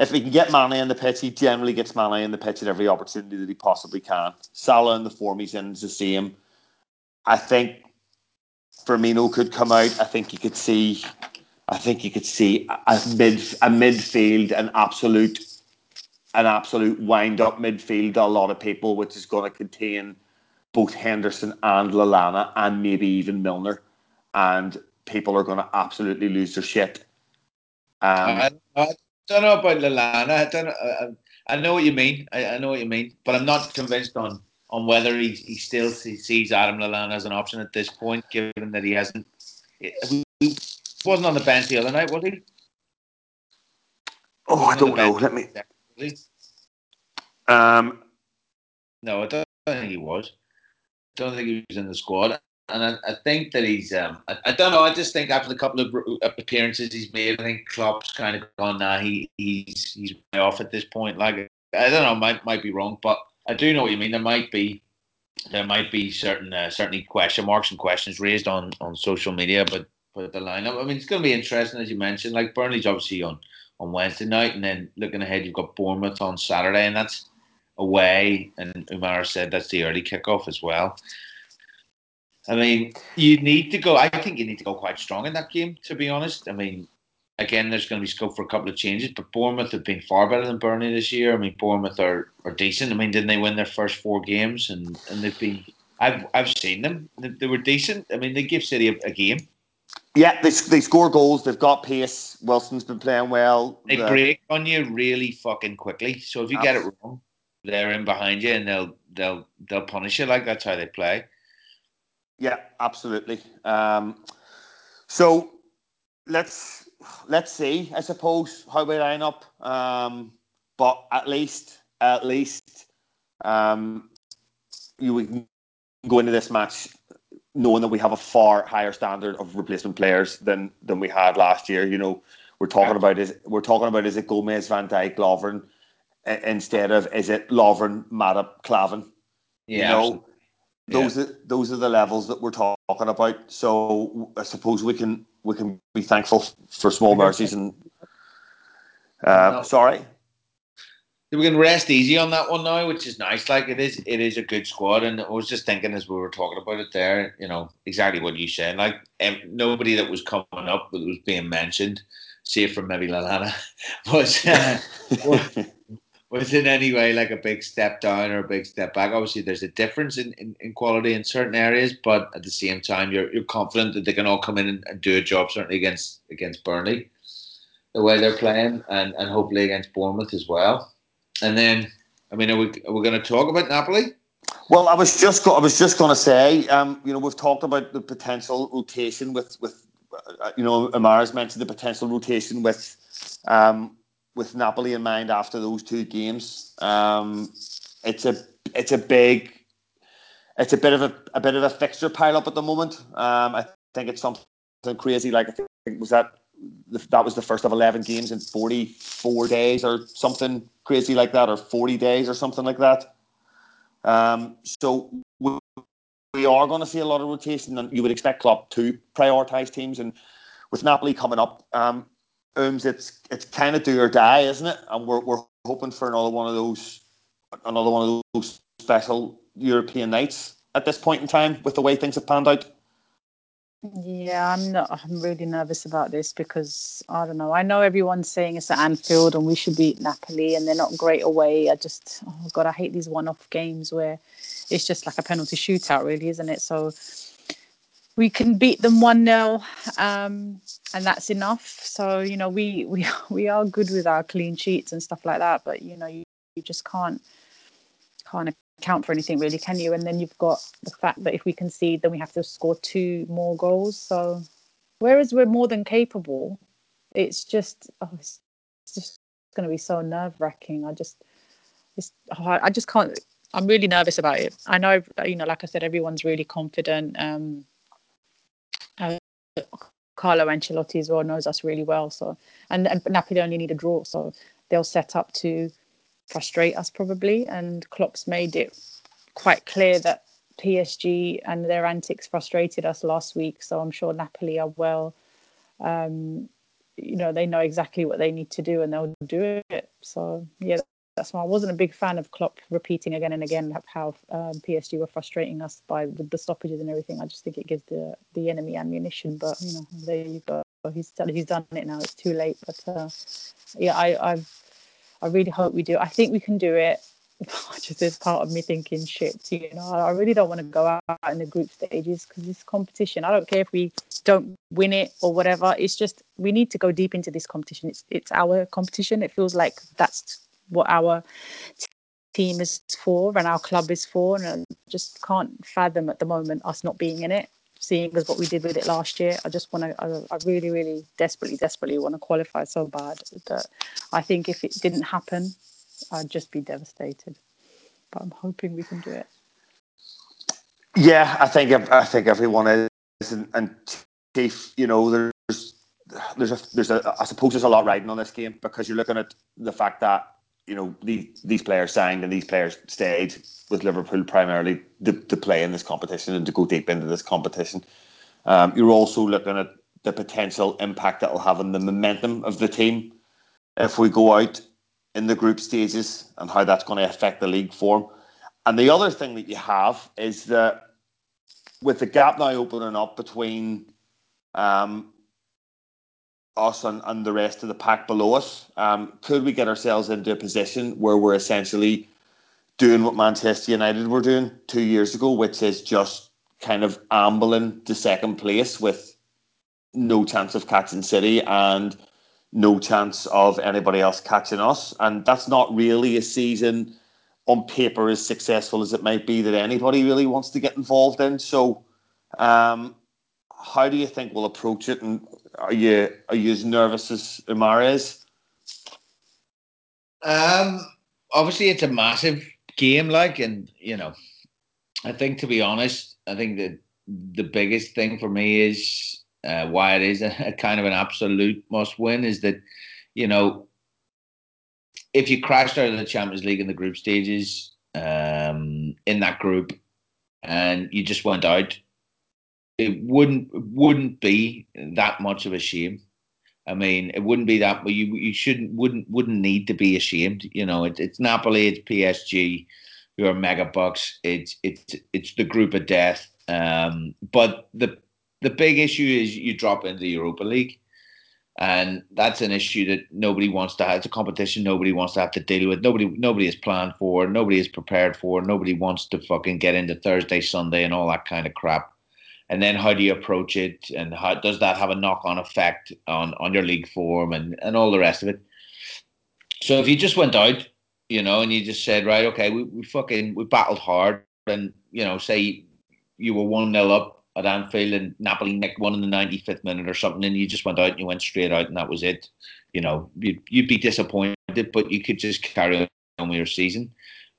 if he can get Mane in the pitch, he generally gets Mane in the pitch at every opportunity that he possibly can. Salah in the form he's in is the same. I think Firmino could come out. I think you could see. I think you could see a, mid a midfield, an absolute, an absolute wind up midfield. A lot of people, which is going to contain both Henderson and Lallana, and maybe even Milner, and people are going to absolutely lose their shit. Um, I, I don't know about Lallana. I don't know. I, I know what you mean. I, I know what you mean, but I'm not convinced on on whether he, he still sees Adam Lallana as an option at this point, given that he hasn't. He wasn't on the bench the other night, was he? oh, I don't know. Let me. Um, No, I don't think he was. I don't think he was in the squad. And I, I think that he's, um, I, I don't know, I just think after the couple of appearances he's made, I think Klopp's kind of gone now. He, he's he's off at this point. Like, I don't know, might might be wrong, but I do know what you mean. There might be there might be certain uh, certainly question marks and questions raised on, on social media, but but the lineup. I mean, it's going to be interesting as you mentioned. Like Burnley's obviously on on Wednesday night, and then looking ahead, you've got Bournemouth on Saturday, and that's away. And Umar said that's the early kickoff as well. I mean, you need to go. I think you need to go quite strong in that game, to be honest. I mean, again, there's going to be scope for a couple of changes, but Bournemouth have been far better than Burnley this year. I mean, Bournemouth are, are decent. I mean, didn't they win their first four games? And, and they've been. I've I've seen them. They, they were decent. I mean, they give City a, a game. yeah, they, they score goals. They've got pace. Wilson's been playing well. They The- break on you really fucking quickly. So if you get it wrong, they're in behind you and they'll they'll they'll punish you. Like that's how they play. Yeah, absolutely. Um, so let's let's see. I suppose how we line up. Um, but at least at least um, you would go into this match knowing that we have a far higher standard of replacement players than than we had last year. You know, we're talking about is we're talking about is it Gomez, Van Dijk, Lovren instead of is it Lovren, Matip, Klavan? Yeah, you know, those are those are the levels that we're talking about. So I suppose we can we can be thankful for small mercies and. Uh, No. Sorry. we can rest easy on that one now, which is nice. Like it is, it is a good squad, and I was just thinking as we were talking about it there, you know, exactly what you said. Like nobody that was coming up that was being mentioned, save from maybe Lallana, <laughs> was <laughs> uh, was in any way like a big step down or a big step back. Obviously, there's a difference in, in, in quality in certain areas, but at the same time, you're you're confident that they can all come in and, and do a job. Certainly against against Burnley, the way they're playing, and, and hopefully against Bournemouth as well. And then, I mean, are we are we going to talk about Napoli? Well, I was just go- I was just going to say, um, you know, we've talked about the potential rotation with with, uh, you know, Amara's mentioned the potential rotation with, um, with Napoli in mind after those two games. Um, it's a it's a big, it's a bit of a, a bit of a fixture pile up at the moment. Um, I think it's something crazy. Like I think was that that was the first of eleven games in forty four days or something crazy like that, or forty days or something like that. Um, so we, we are going to see a lot of rotation, and you would expect Klopp to prioritise teams. And with Napoli coming up, um, Ooms, it's it's kind of do or die, isn't it? And we're we're hoping for another one of those, another one of those special European nights at this point in time with the way things have panned out. Yeah, I'm not. I'm really nervous about this because I don't know. I know everyone's saying it's at Anfield and we should beat Napoli and they're not great away. I just, oh god, I hate these one-off games where it's just like a penalty shootout, really, isn't it? So we can beat them one 0 um, and that's enough. So you know, we <laughs> we we are good with our clean sheets and stuff like that, but you know, you, you just can't can't account for anything really, can you? And then you've got the fact that if we concede, then we have to score two more goals. So, whereas we're more than capable, it's just oh, it's, it's just going to be so nerve wracking. I just, it's hard. I just can't. I'm really nervous about it. I know, you know, like I said, everyone's really confident. Um, uh, Carlo Ancelotti as well knows us really well. So, and, and Napoli only need a draw, so they'll set up to frustrate us probably. And Klopp's made it quite clear that PSG and their antics frustrated us last week. So I'm sure Napoli are well. Um, you know, they know exactly what they need to do and they'll do it. So yeah, that's why I wasn't a big fan of Klopp repeating again and again how um, PSG were frustrating us by with the stoppages and everything. I just think it gives the the enemy ammunition. But you know, there you go. He's done, he's done it now. It's too late. But uh, yeah, I I've I really hope we do. I think we can do it. <laughs> Just as part of me thinking, shit, you know, I really don't want to go out in the group stages because this competition. I don't care if we don't win it or whatever. It's just we need to go deep into this competition. It's it's our competition. It feels like that's what our team is for and our club is for, and I just can't fathom at the moment us not being in it seeing as what we did with it last year. I just want to, I, I, really, really desperately, desperately want to qualify so bad that I think if it didn't happen, I'd just be devastated. But I'm hoping we can do it. Yeah, I think I think everyone is, and, and Chief, you know, there's there's a there's a I suppose there's a lot riding on this game because you're looking at the fact that you know these these players signed and these players stayed with Liverpool primarily to, to play in this competition and to go deep into this competition. Um, you're also looking at the potential impact that will have on the momentum of the team if we go out in the group stages and how that's going to affect the league form. And the other thing that you have is that with the gap now opening up between um, us and, and the rest of the pack below us, um, could we get ourselves into a position where we're essentially doing what Manchester United were doing two years ago, which is just kind of ambling to second place with no chance of catching City and no chance of anybody else catching us. And that's not really a season on paper as successful as it might be that anybody really wants to get involved in. So, um, how do you think we'll approach it? And are you are you as nervous as Umar is? Um, obviously, it's a massive game like and you know i think to be honest i think that the biggest thing for me is uh, why it is a, a, kind of an absolute must win is that you know if you crashed out of the champions league in the group stages um, in that group and you just went out it wouldn't wouldn't be that much of a shame I mean, it wouldn't be that, but you you shouldn't wouldn't wouldn't need to be ashamed. You know, it, it's Napoli, it's PSG, who are mega bucks. It's it's it's the group of death. Um, but the the big issue is you drop into the Europa League, and that's an issue that nobody wants to have. It's a competition nobody wants to have to deal with. Nobody, nobody is planned for. Nobody is prepared for. Nobody wants to fucking get into Thursday, Sunday, and all that kind of crap. And then how do you approach it, and how does that have a knock-on effect on on your league form and and all the rest of it? So if you just went out, you know, and you just said, right, okay, we, we fucking we battled hard, and you know, say you were one nil up at Anfield and Napoli nicked one in the 95th minute or something, and you just went out and you went straight out, and that was it. You know, you'd, you'd be disappointed, but you could just carry on with your season.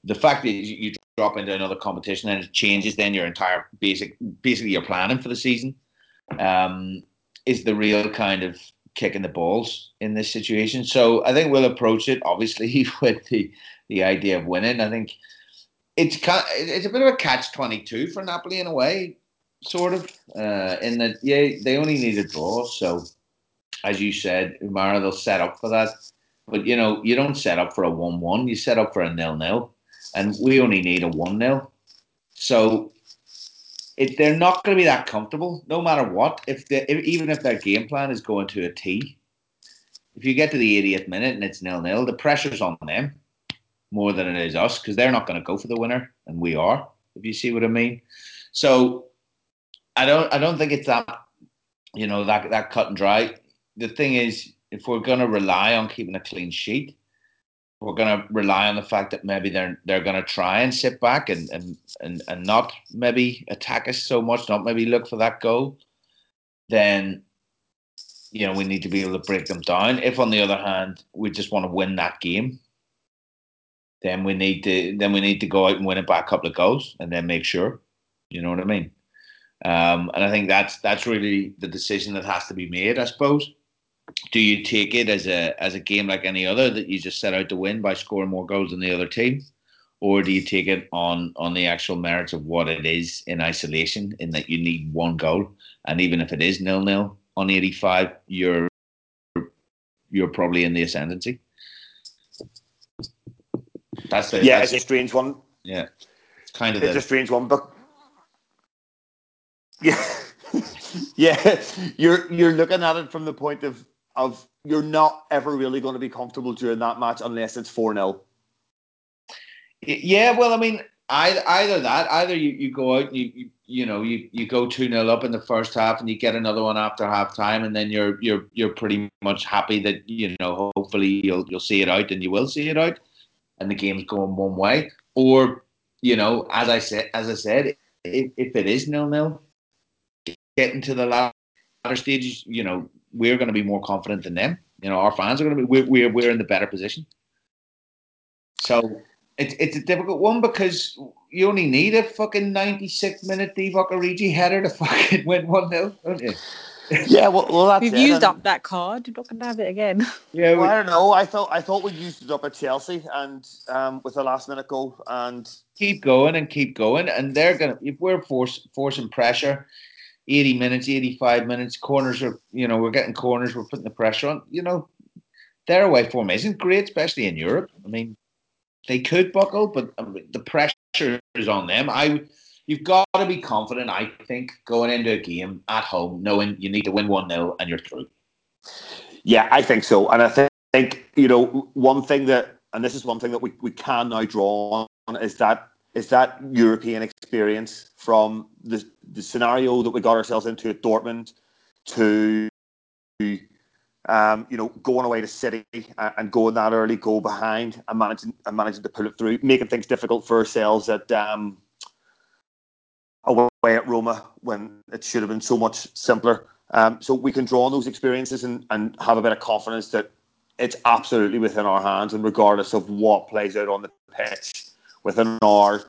The fact that you drop into another competition and it changes then your entire basic, basically your planning for the season, um, is the real kind of kicking the balls in this situation. So I think we'll approach it obviously <laughs> with the the idea of winning. I think it's it's a bit of a catch twenty two for Napoli in a way sort of. Uh, in that, yeah, they only need a draw. So, as you said, Umara, they'll set up for that. But, you know, you don't set up for a 1 1, you set up for a nil nil. And we only need a 1 0. So, it, they're not going to be that comfortable, no matter what. If, they, if Even if their game plan is going to a T, if you get to the 80th minute and it's nil nil, the pressure's on them more than it is us because they're not going to go for the winner, and we are. If you see what I mean. So I don't I don't think it's that you know that that cut and dry. The thing is, if we're going to rely on keeping a clean sheet, we're going to rely on the fact that maybe they're they're going to try and sit back and, and and and not maybe attack us so much, not maybe look for that goal. Then you know we need to be able to break them down. If on the other hand we just want to win that game, then we need to then we need to go out and win it by a couple of goals and then make sure. You know what I mean? Um, and I think that's that's really the decision that has to be made, I suppose. Do you take it as a as a game like any other that you just set out to win by scoring more goals than the other team, or do you take it on on the actual merits of what it is in isolation, in that you need one goal, and even if it is nil nil on eighty five, you're you're probably in the ascendancy. That's it. Yeah, that's it's a strange one. Yeah, it's kind of it's the, a strange one, but <laughs> yeah, <laughs> yeah. You're you're looking at it from the point of of you're not ever really going to be comfortable during that match unless it's four 0 Yeah, well, I mean, either, either that, either you, you go out and you, you you know you, you go two 0 up in the first half and you get another one after half time and then you're you're you're pretty much happy that you know hopefully you'll you'll see it out and you will see it out and the game's going one way. Or you know as I said as I said if, if it is nil nil getting to the latter stages, you know, we're going to be more confident than them. You know, our fans are going to be, we're, we're, we're in the better position. So it's, it's a difficult one because you only need a fucking 96 minute Divock Origi header to fucking <laughs> win 1 0, don't you? <laughs> yeah, well, well that's we've it. used up that card. You're not going to have it again. <laughs> Yeah, well, we, I don't know. I thought I thought we used it up at Chelsea and um, with the last minute goal and keep going and keep going. And they're gonna if we're force, forcing pressure, 80 minutes, 85 minutes. Corners are, you know, we're getting corners, we're putting the pressure on. You know, their away form isn't great, especially in Europe. I mean, they could buckle, but mean, the pressure is on them. I, you've got to be confident. I think going into a game at home, knowing you need to win one 0 and you're through. Yeah, I think so, and I think, think you know one thing that, and this is one thing that we, we can now draw on is that is that European experience from the, the scenario that we got ourselves into at Dortmund to um, you know going away to City and going that early go behind and managing and managing to pull it through, making things difficult for ourselves at um, away at Roma when it should have been so much simpler. Um, so we can draw on those experiences and, and have a bit of confidence that it's absolutely within our hands and regardless of what plays out on the pitch within an hour,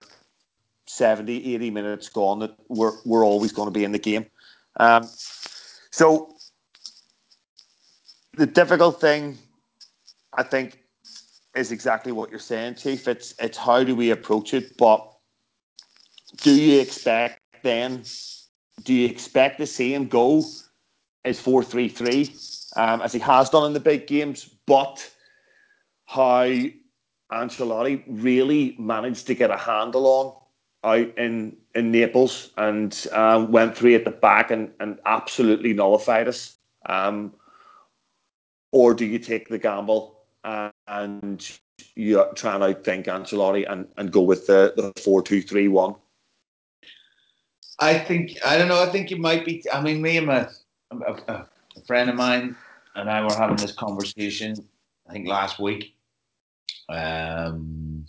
70, 80 minutes gone, that we're, we're always going to be in the game. Um, so the difficult thing, I think, is exactly what you're saying, Chief. It's it's how do we approach it, but do you expect then? Do you expect see him go as four three three, um, as he has done in the big games? But how Ancelotti really managed to get a handle on out in, in Naples and um, went three at the back and, and absolutely nullified us. Um, or do you take the gamble and you try and outthink Ancelotti and, and go with the the four two three one? I think I don't know. I think you might be. I mean, me and my a, a friend of mine and I were having this conversation. I think last week. Um,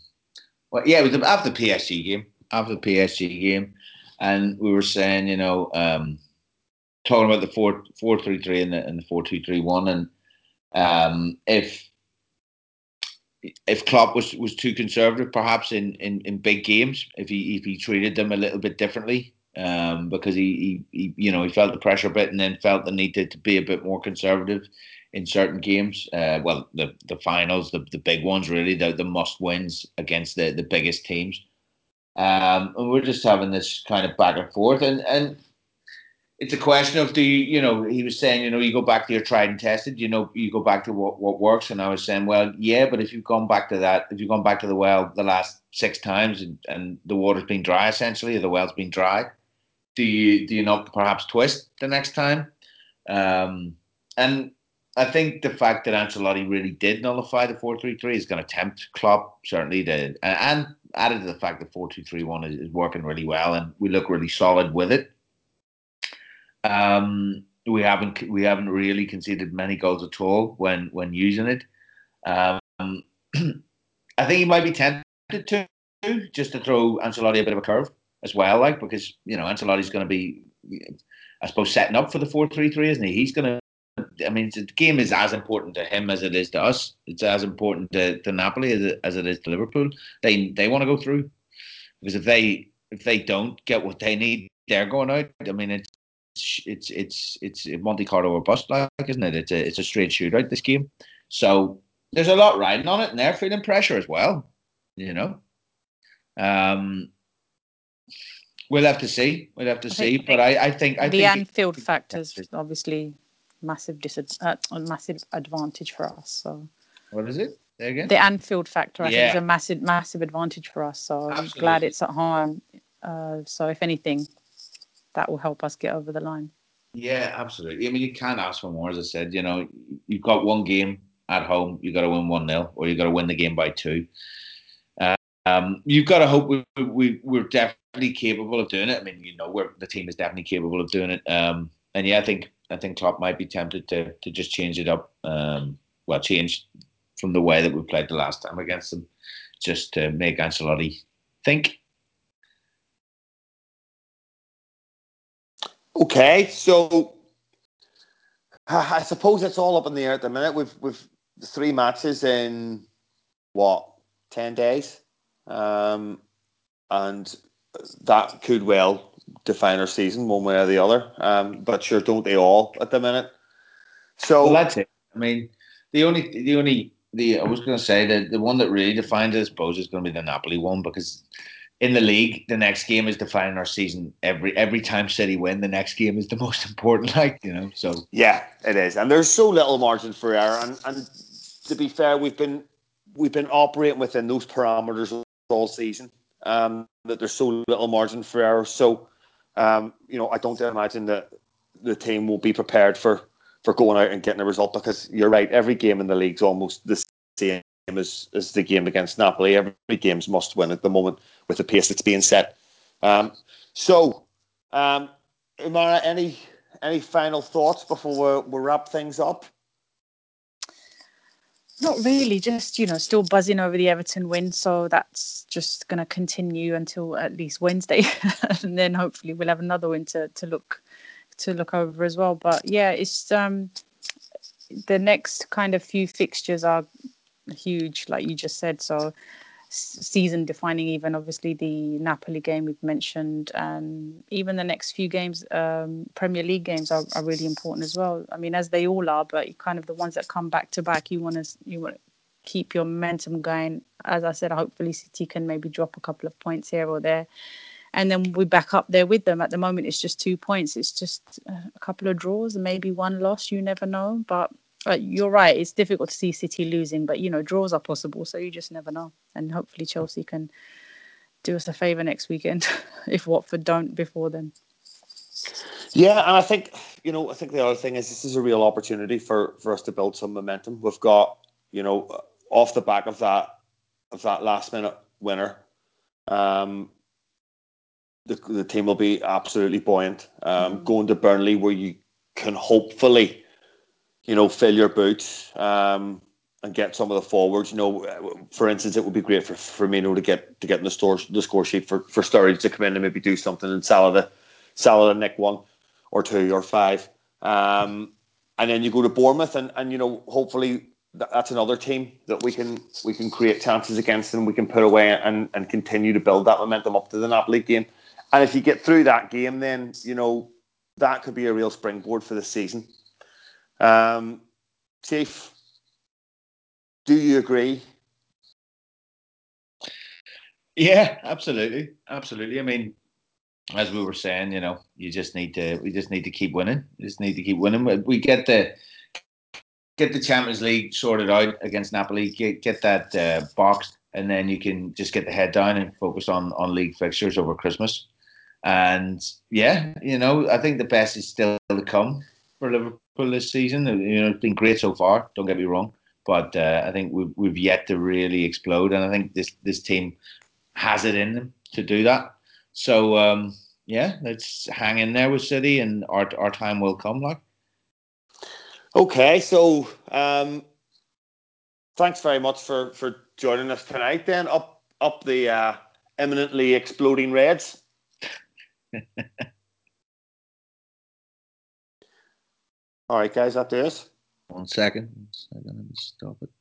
well, yeah, it was after the PSG game. After the PSG game, and we were saying, you know, um, talking about the four four three three and the and the four two three one, and um, if if Klopp was, was too conservative, perhaps in, in, in big games, if he if he treated them a little bit differently, um, because he, he, he, you know he felt the pressure a bit and then felt the need to, to be a bit more conservative in certain games. Uh, well, the the finals, the, the big ones, really, the, the must wins against the, the biggest teams. Um, and we're just having this kind of back and forth, and and it's a question of do you, you know, he was saying, you know, you go back to your tried and tested, you know, you go back to what, what works. And I was saying, well, yeah, but if you've gone back to that, if you've gone back to the well the last six times and, and the water's been dry essentially, or the well's been dry, do you do you not perhaps twist the next time? Um, and I think the fact that Ancelotti really did nullify the four three three is going to tempt Klopp certainly to, and added to the fact that four two three one is, working really well and we look really solid with it. Um, we haven't we haven't really conceded many goals at all when when using it. Um, <clears throat> I think he might be tempted to just to throw Ancelotti a bit of a curve as well, like because you know Ancelotti's going to be, I suppose, setting up for the four three three, isn't he? He's going to. I mean, the game is as important to him as it is to us. It's as important to, to Napoli as it, as it is to Liverpool. They they want to go through because if they if they don't get what they need, they're going out. I mean, it's it's it's it's Monte Carlo or bust, like isn't it? It's a it's a straight shootout this game. So there's a lot riding on it, and they're feeling pressure as well. You know, um, we'll have to see. We'll have to I see. But I, I think I the think Anfield factors obviously massive dis- uh, massive advantage for us. So what is it? there again? The Anfield factor, I yeah. think, is a massive massive advantage for us. So Absolutely. I'm glad it's at home. Uh, so if anything, that will help us get over the line. Yeah, absolutely. I mean, you can't ask for more. As I said, you know, you've got one game at home, you got to win one 0 or you got to win the game by two. Um, you've got to hope we, we we're definitely capable of doing it. I mean, you know, we're the team is definitely capable of doing it. Um, and yeah, I think I think Klopp might be tempted to to just change it up. Um, well, change from the way that we played the last time against them, just to make Ancelotti think Okay, so I suppose it's all up in the air at the minute. We've we've three matches in what ten days, um, and that could well define our season one way or the other. Um, but sure, don't they all at the minute? So well, that's it. I mean, the only the only the I was going to say that the one that really defines it, I suppose, is going to be the Napoli one because in the league, the next game is defining our season. Every every time City win, the next game is the most <laughs> important. Like you know, so yeah, it is, and there's so little margin for error. And and to be fair, we've been we've been operating within those parameters all season. Um, that there's so little margin for error. So, um, you know, I don't imagine that the team will be prepared for for going out and getting a result because you're right. Every game in the league's almost the same as, as the game against Napoli. Every game's must win at the moment with the pace that's being set. Um, so, um, Umara, any any final thoughts before we wrap things up? Not really, just you know, still buzzing over the Everton win. So that's just going to continue until at least Wednesday, <laughs> and then hopefully we'll have another win to, to look to look over as well. But yeah, it's um the next kind of few fixtures are huge, like you just said. So season defining even obviously the Napoli game we've mentioned and even the next few games um, Premier League games are, are really important as well I mean as they all are but kind of the ones that come back to back you want to you want to keep your momentum going as I said hopefully City can maybe drop a couple of points here or there and then we back up there with them at the moment it's just two points it's just a couple of draws and maybe one loss you never know but uh, you're right. It's difficult to see City losing, but you know draws are possible, so you just never know. And hopefully Chelsea can do us a favour next weekend <laughs> if Watford don't before then. Yeah, and I think you know, I think the other thing is this is a real opportunity for for us to build some momentum. We've got you know off the back of that of that last minute winner, um, the the team will be absolutely buoyant. Um, mm. Going to Burnley, where you can hopefully, you know, fill your boots. Um, and get some of the forwards. You know, for instance, it would be great for Firmino to get to get in the store the score sheet for for Sturridge to come in and maybe do something and Salah the Salah the nick one or two or five. Um, and then you go to Bournemouth and, and you know hopefully that's another team that we can we can create chances against and we can put away and, and continue to build that momentum up to the Napoli game. And if you get through that game, then you know that could be a real springboard for the season. Um, Chief, do you agree? Yeah, absolutely, absolutely. I mean, as we were saying, you know, you just need to we just need to keep winning. You just need to keep winning. We get the get the Champions League sorted out against Napoli. Get get that uh, boxed, and then you can just get the head down and focus on on league fixtures over Christmas. And yeah, you know, I think the best is still to come for Liverpool this season. You know, it's been great so far. Don't get me wrong, but uh, I think we've we've yet to really explode, and I think this this team has it in them to do that. So um, yeah, let's hang in there with City, and our our time will come. Like, okay, so um, thanks very much for for joining us tonight. Then up up the uh, eminently exploding Reds. <laughs> All right, guys, that does. One second. One second. Let me stop it.